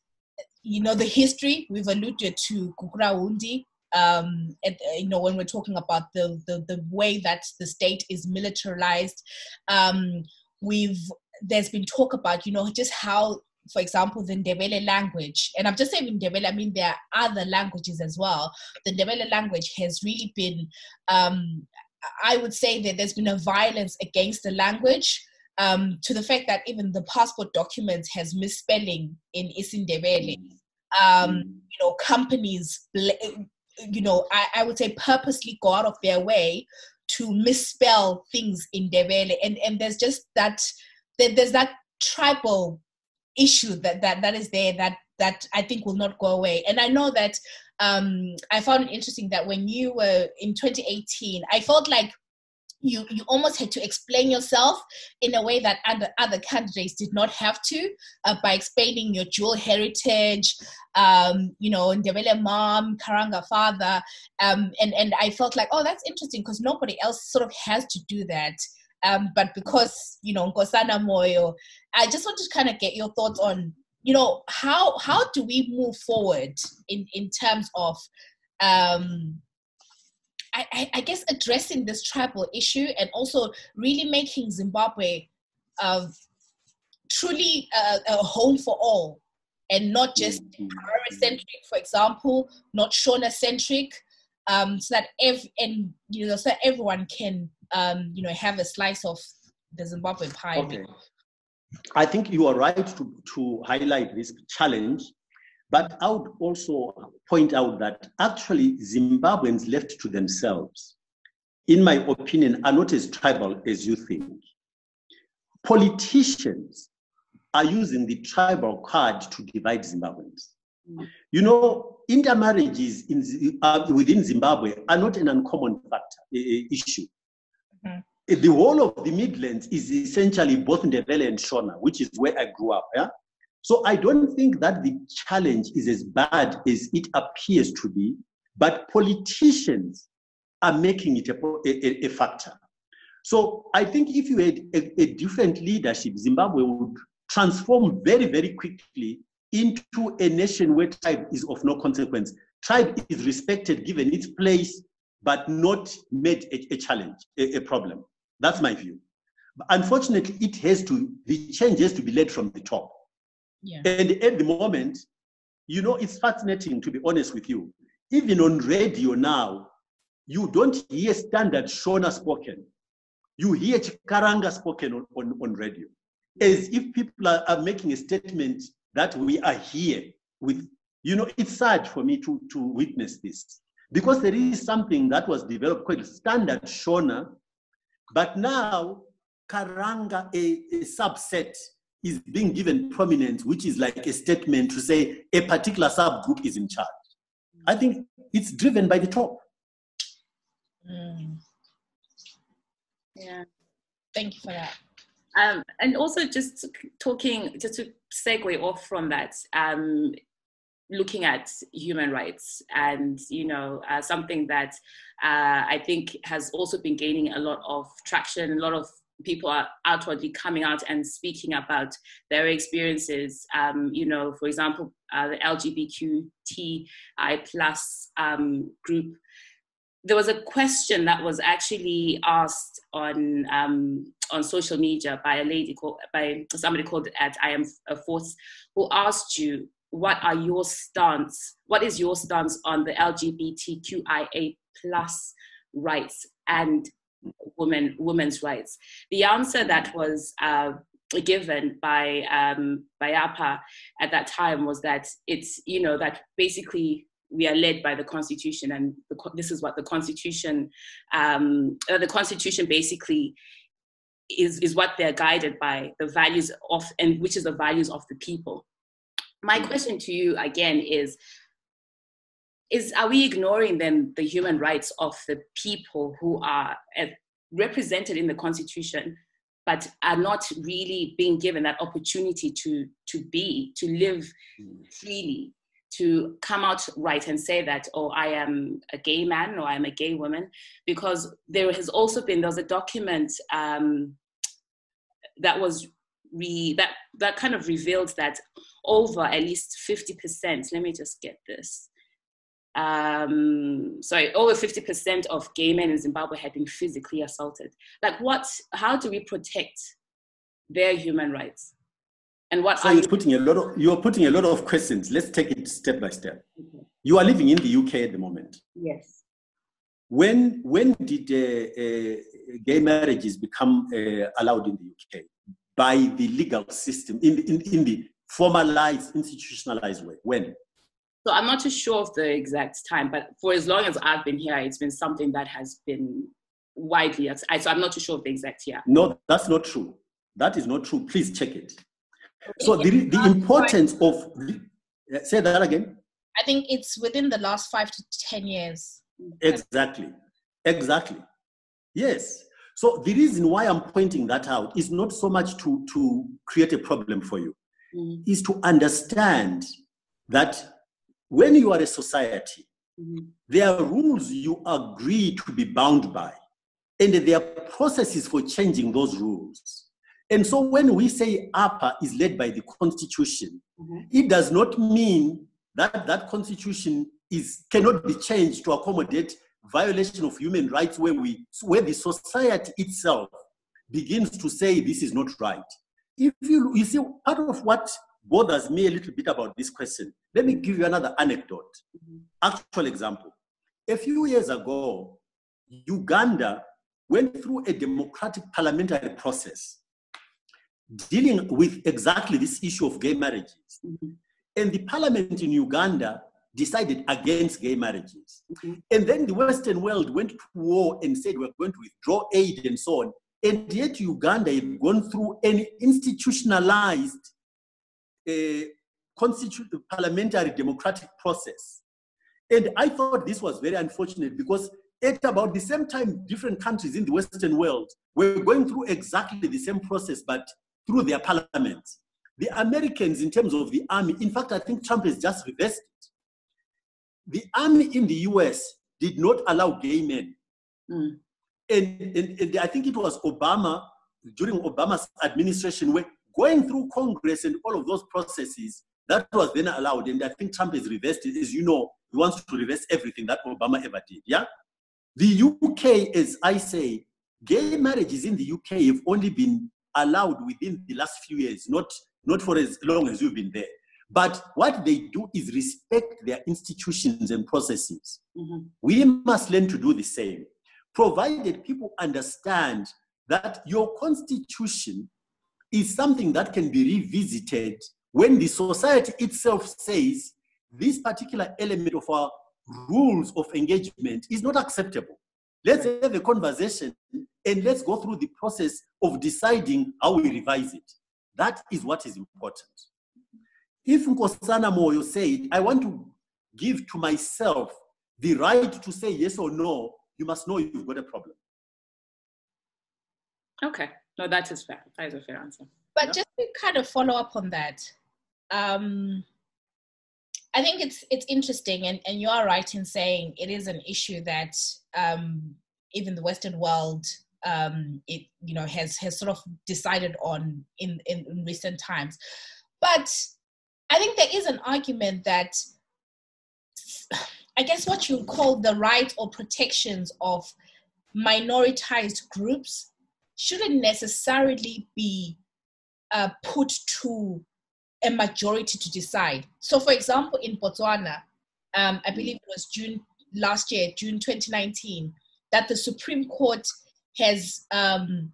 you know the history, we've alluded to Gukurahundi. Um, uh, you know when we're talking about the, the the way that the state is militarized, um, we've there's been talk about you know just how for example, the Ndebele language, and I'm just saying Ndebele, I mean there are other languages as well. The Ndebele language has really been, um, I would say that there's been a violence against the language um, to the fact that even the passport document has misspelling in Isindebele. Um, mm. you know, companies, you know, I, I would say purposely go out of their way to misspell things in Ndebele, and and there's just that there's that tribal issue that that that is there that that I think will not go away. And I know that um, I found it interesting that when you were in 2018, I felt like you you almost had to explain yourself in a way that other other candidates did not have to uh, by explaining your dual heritage um, you know Ndebele mom Karanga father um, and and I felt like oh that's interesting because nobody else sort of has to do that. Um, but because you know Nkosana Moyo, I just want to kind of get your thoughts on you know how how do we move forward in in terms of um, I, I, guess addressing this tribal issue and also really making Zimbabwe uh, truly a, a, home for all and not just mm-hmm. centric, for example, not Shona centric, um, so that every and you know so that everyone can um, you know, have a slice of the Zimbabwe pie. Okay. I think you are right to, to highlight this challenge, but I would also point out that actually Zimbabweans left to themselves, in my opinion, are not as tribal as you think. Politicians are using the tribal card to divide Zimbabweans. Mm. You know, intermarriages in, uh, within Zimbabwe are not an uncommon factor, uh, issue. Mm. The whole of the Midlands is essentially both Ndebele and Shona, which is where I grew up. Yeah? So I don't think that the challenge is as bad as it appears to be, but politicians are making it a, a, a factor. So I think if you had a, a, different leadership, Zimbabwe would transform very, very quickly into a nation where tribe is of no consequence. Tribe is respected, given its place, but not made a, a challenge, a, a, problem. That's my view. But unfortunately, it has to, the change has to be led from the top. Yeah. And at the moment, you know, it's fascinating to be honest with you. Even on radio now, you don't hear standard Shona spoken. You hear Chikaranga spoken on, on, on radio. As if people are, are making a statement that we are here with, you know, it's sad for me to, to witness this. Because there is something that was developed called standard Shona, but now Karanga, a, a subset, is being given prominence, which is like a statement to say a particular subgroup is in charge. I think it's driven by the top. Mm. Yeah, thank you for that. Um, and also just talking, just to segue off from that, um, looking at human rights and you know uh, something that uh, i think has also been gaining a lot of traction a lot of people are outwardly coming out and speaking about their experiences um, you know for example uh, the lgbtqi plus um, group there was a question that was actually asked on um, on social media by a lady called by somebody called at I am a force who asked you what are your stance? What is your stance on the LGBTQIA plus rights and women women's rights? The answer that was uh, given by um, by APA at that time was that it's you know that basically we are led by the constitution and the, this is what the constitution um, uh, the constitution basically is is what they're guided by the values of and which is the values of the people my question to you again is is are we ignoring then the human rights of the people who are uh, represented in the constitution but are not really being given that opportunity to to be to live freely to come out right and say that oh i am a gay man or i'm a gay woman because there has also been there was a document um, that was re that that kind of revealed that over at least 50% let me just get this um, sorry, over 50% of gay men in Zimbabwe had been physically assaulted. Like, what, how do we protect their human rights? And what so you're you- putting a lot of you're putting a lot of questions. Let's take it step by step. Okay. You are living in the UK at the moment. Yes. When when did uh, uh, gay marriages become uh, allowed in the UK? By the legal system, in, in, in the formalized, institutionalized way. When? So I'm not too sure of the exact time, but for as long as I've been here, it's been something that has been widely. So I'm not too sure of the exact year. No, that's not true. That is not true. Please check it. So the, the importance of say that again. I think it's within the last five to ten years. Exactly. Exactly. Yes. So the reason why I'm pointing that out is not so much to, to create a problem for you, mm-hmm. is to understand that when you are a society, mm-hmm. there are rules you agree to be bound by, and there are processes for changing those rules. And so when we say APA is led by the constitution, mm-hmm. it does not mean that that constitution is cannot be changed to accommodate violation of human rights where we where the society itself begins to say this is not right. If you you see part of what bothers me a little bit about this question. Let me give you another anecdote, actual example. A few years ago, Uganda went through a democratic parliamentary process dealing with exactly this issue of gay marriages. Mm-hmm. And the parliament in Uganda decided against gay marriages. Mm-hmm. And then the Western world went to war and said we're going to withdraw aid and so on. And yet Uganda had gone through an institutionalized a constituted parliamentary democratic process. And I thought this was very unfortunate because at about the same time, different countries in the Western world were going through exactly the same process, but through their parliaments. The Americans, in terms of the army, in fact, I think Trump has just reversed it. The army in the US did not allow gay men. Mm. And, and, and I think it was Obama, during Obama's administration, where going through Congress and all of those processes, that was then allowed. And I think Trump has reversed it. As you know, he wants to reverse everything that Obama ever did. Yeah? The UK, as I say, gay marriages in the UK have only been allowed within the last few years, not, not for as long as you've been there. But what they do is respect their institutions and processes. Mm-hmm. We must learn to do the same, provided people understand that your constitution is something that can be revisited when the society itself says this particular element of our rules of engagement is not acceptable. Let's have a conversation and let's go through the process of deciding how we revise it. That is what is important. If Nkosana Moyo said, I want to give to myself the right to say yes or no, you must know you've got a problem. Okay. No, that is fair. That is a fair answer. But yeah. just to kind of follow up on that, um, I think it's it's interesting, and, and you are right in saying it is an issue that um, even the Western world, um, it you know has has sort of decided on in, in, in recent times. But I think there is an argument that [sighs] I guess what you call the right or protections of minoritized groups shouldn't necessarily be uh, put to a majority to decide. So, for example, in Botswana, um, I believe it was June last year, June 2019, that the Supreme Court has, um,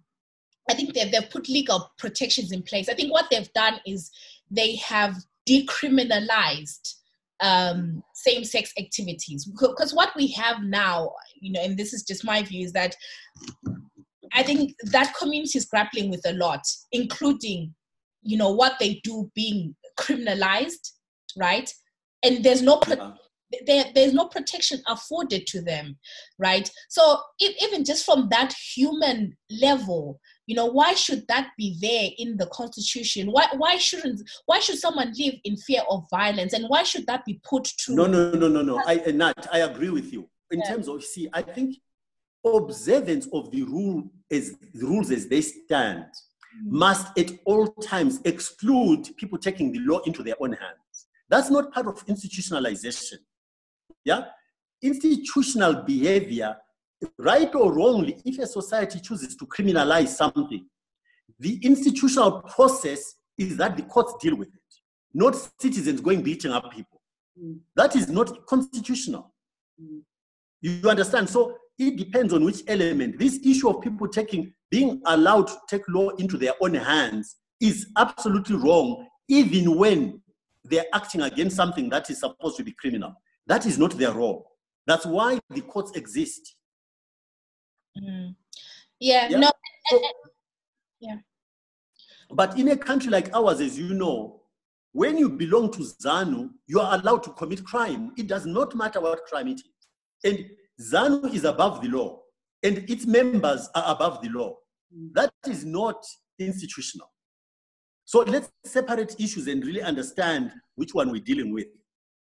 I think they've, they've put legal protections in place. I think what they've done is they have decriminalized um, same-sex activities because what we have now, you know, and this is just my view, is that I think that community is grappling with a lot, including, you know, what they do being criminalized, right? And there's no pro- uh-huh. there, there's no protection afforded to them, right? So if, even just from that human level, you know, why should that be there in the constitution? Why why shouldn't why should someone live in fear of violence, and why should that be put to? No, no, no, no, no. I Nat, I agree with you in yeah. terms of see. I think observance of the rule as the rules as they stand mm. must at all times exclude people taking the law into their own hands. That's not part of institutionalization. Yeah? Institutional behavior, right or wrongly, if a society chooses to criminalize something, the institutional process is that the courts deal with it, not citizens going beating up people. Mm. That is not constitutional. Mm. You understand? So it depends on which element. This issue of people taking, being allowed to take law into their own hands is absolutely wrong, even when they're acting against something that is supposed to be criminal. That is not their role. That's why the courts exist. Mm. Yeah, yeah, no. So, yeah. But in a country like ours, as you know, when you belong to ZANU, you are allowed to commit crime. It does not matter what crime it is. And ZANU is above the law, and its members are above the law. Mm. That is not institutional. So let's separate issues and really understand which one we're dealing with.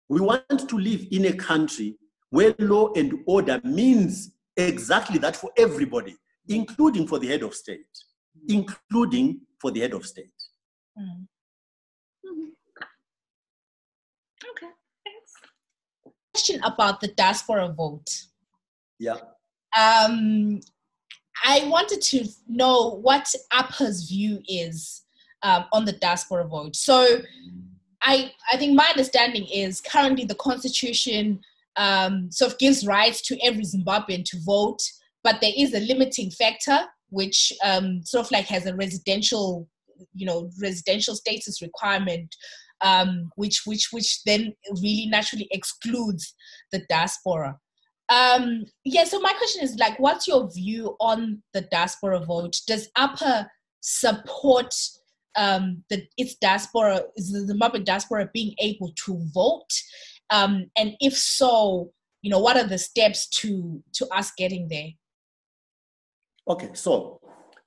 We want to live in a country where law and order means exactly that for everybody, including for the head of state, including for the head of state. Mm. Mm-hmm. Okay, thanks. Question about the diaspora vote. Yeah. Um, I wanted to know what APA's view is um, on the diaspora vote. So, I I think my understanding is currently the constitution um, sort of gives rights to every Zimbabwean to vote, but there is a limiting factor which um, sort of like has a residential, you know, residential status requirement, um, which which which then really naturally excludes the diaspora. Um, yeah, so my question is like, what's your view on the diaspora vote? Does APA support um, the its diaspora, is the Zimbabwe diaspora being able to vote? Um, and if so, you know, what are the steps to to us getting there? Okay, so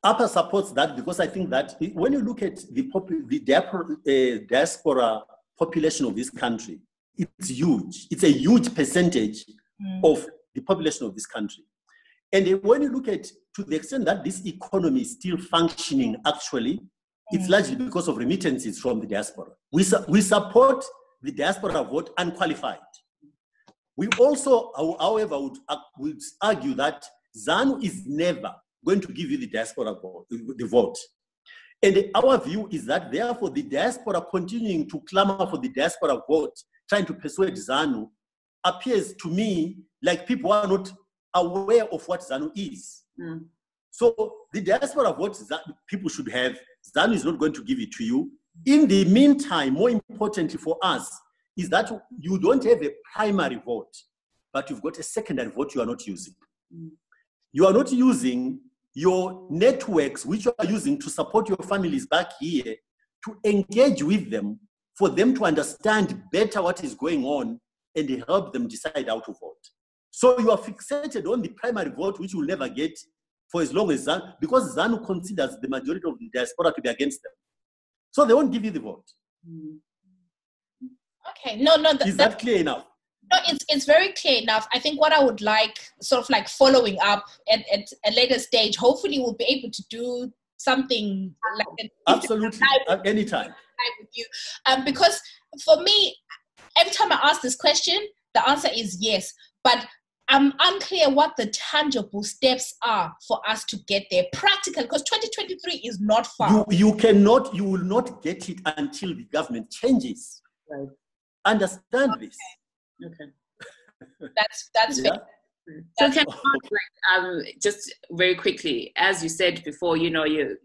APA supports that because I think that when you look at the, pop- the diaspora, uh, diaspora population of this country, it's huge. It's a huge percentage mm. of the population of this country. And when you look at to the extent that this economy is still functioning, actually, it's mm. largely because of remittances from the diaspora. We, su- we support the diaspora vote unqualified. We also, however, would, would argue that ZANU is never going to give you the diaspora vote, the vote. And our view is that, therefore, the diaspora continuing to clamor for the diaspora vote, trying to persuade ZANU, appears to me like people are not aware of what ZANU is. Mm. So the diaspora vote that people should have, ZANU is not going to give it to you. In the meantime, more importantly for us, is that you don't have a primary vote, but you've got a secondary vote you are not using. Mm. You are not using your networks, which you are using to support your families back here, to engage with them, for them to understand better what is going on and they help them decide how to vote. So you are fixated on the primary vote, which you will never get for as long as ZANU, because ZANU considers the majority of the diaspora to be against them. So they won't give you the vote. Okay, no, no. Th- Is that, that clear enough? No, it's, it's very clear enough. I think what I would like, sort of like following up at, at a later stage, hopefully we'll be able to do something like an Absolutely, at any time. With you. Um, because for me, every time I ask this question, the answer is yes. But I'm unclear what the tangible steps are for us to get there. Practical, because 2023 is not far. You, you cannot, you will not get it until the government changes. Right. Understand okay. this. Okay. That's that's yeah. So can I, um, just very quickly, as you said before, you know, you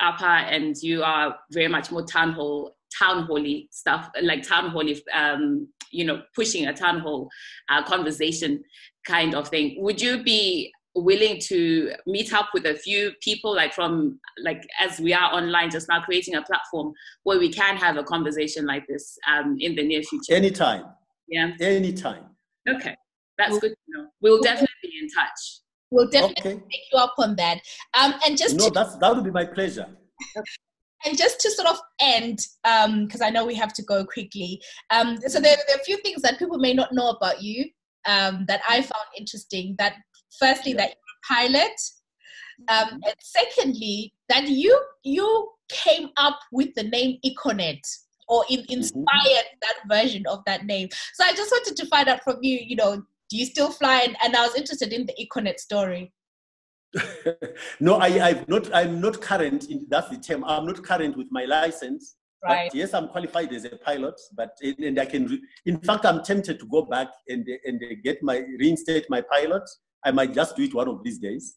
APA and you are very much more town hall, town hally stuff, like town hally um, you know pushing a town hall uh, conversation kind of thing would you be willing to meet up with a few people like from like as we are online just now creating a platform where we can have a conversation like this um, in the near future anytime Yeah. Anytime. Okay. That's we'll, good to know. We'll definitely be in touch. We'll definitely okay. take you up on that. Um, and just no, to, that's that would be my pleasure. And just to sort of end, because um, I know we have to go quickly. Um, so there, there, are a few things that people may not know about you um, that I found interesting. That firstly, yeah. that you're a pilot, um, mm-hmm. and secondly, that you you came up with the name Econet or in, mm-hmm. inspired mm-hmm. that version of that name. So I just wanted to find out from you, you know, do you still fly? And, and I was interested in the Econet story. No, I, I've not. I'm not current. In, that's the term. I'm not current with my license. Right. But yes, I'm qualified as a pilot. But and I can. In fact, I'm tempted to go back and and get my reinstate my pilot. I might just do it one of these days.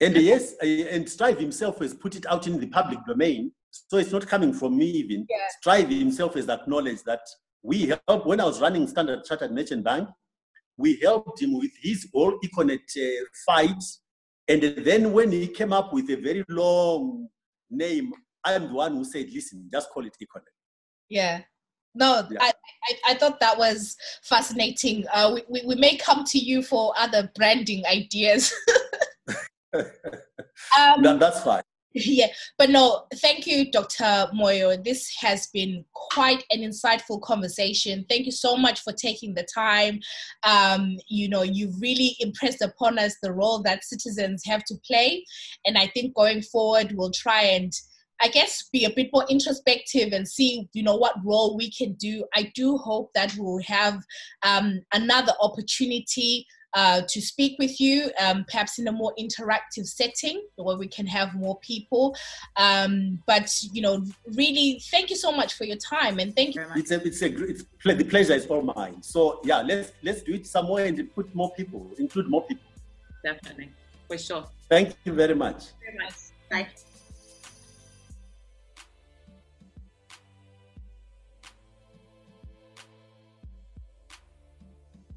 And yes, and Strive himself has put it out in the public domain. So it's not coming from me even. Yeah. Strive himself has acknowledged that we helped when I was running Standard Chartered Merchant Bank, we helped him with his whole Econet uh, fight. And then when he came up with a very long name, I'm the one who said, listen, just call it Econet. Yeah. No, yeah. I, I, I, thought that was fascinating. Uh, we, we, we may come to you for other branding ideas. [laughs] [laughs] um, that, that's fine. [laughs] Yeah, but no, thank you, Dr. Moyo. This has been quite an insightful conversation. Thank you so much for taking the time. Um, you know, you really impressed upon us the role that citizens have to play. And I think going forward, we'll try and I guess be a bit more introspective and see, you know, what role we can do. I do hope that we'll have um, another opportunity uh, to speak with you, um, perhaps in a more interactive setting where we can have more people. Um, but you know, really, thank you so much for your time and thank you. It's a, it's a, it's the pleasure is all mine. So yeah, let's let's do it somewhere and put more people, include more people. Definitely, for sure. Thank you very much. Very much. Bye.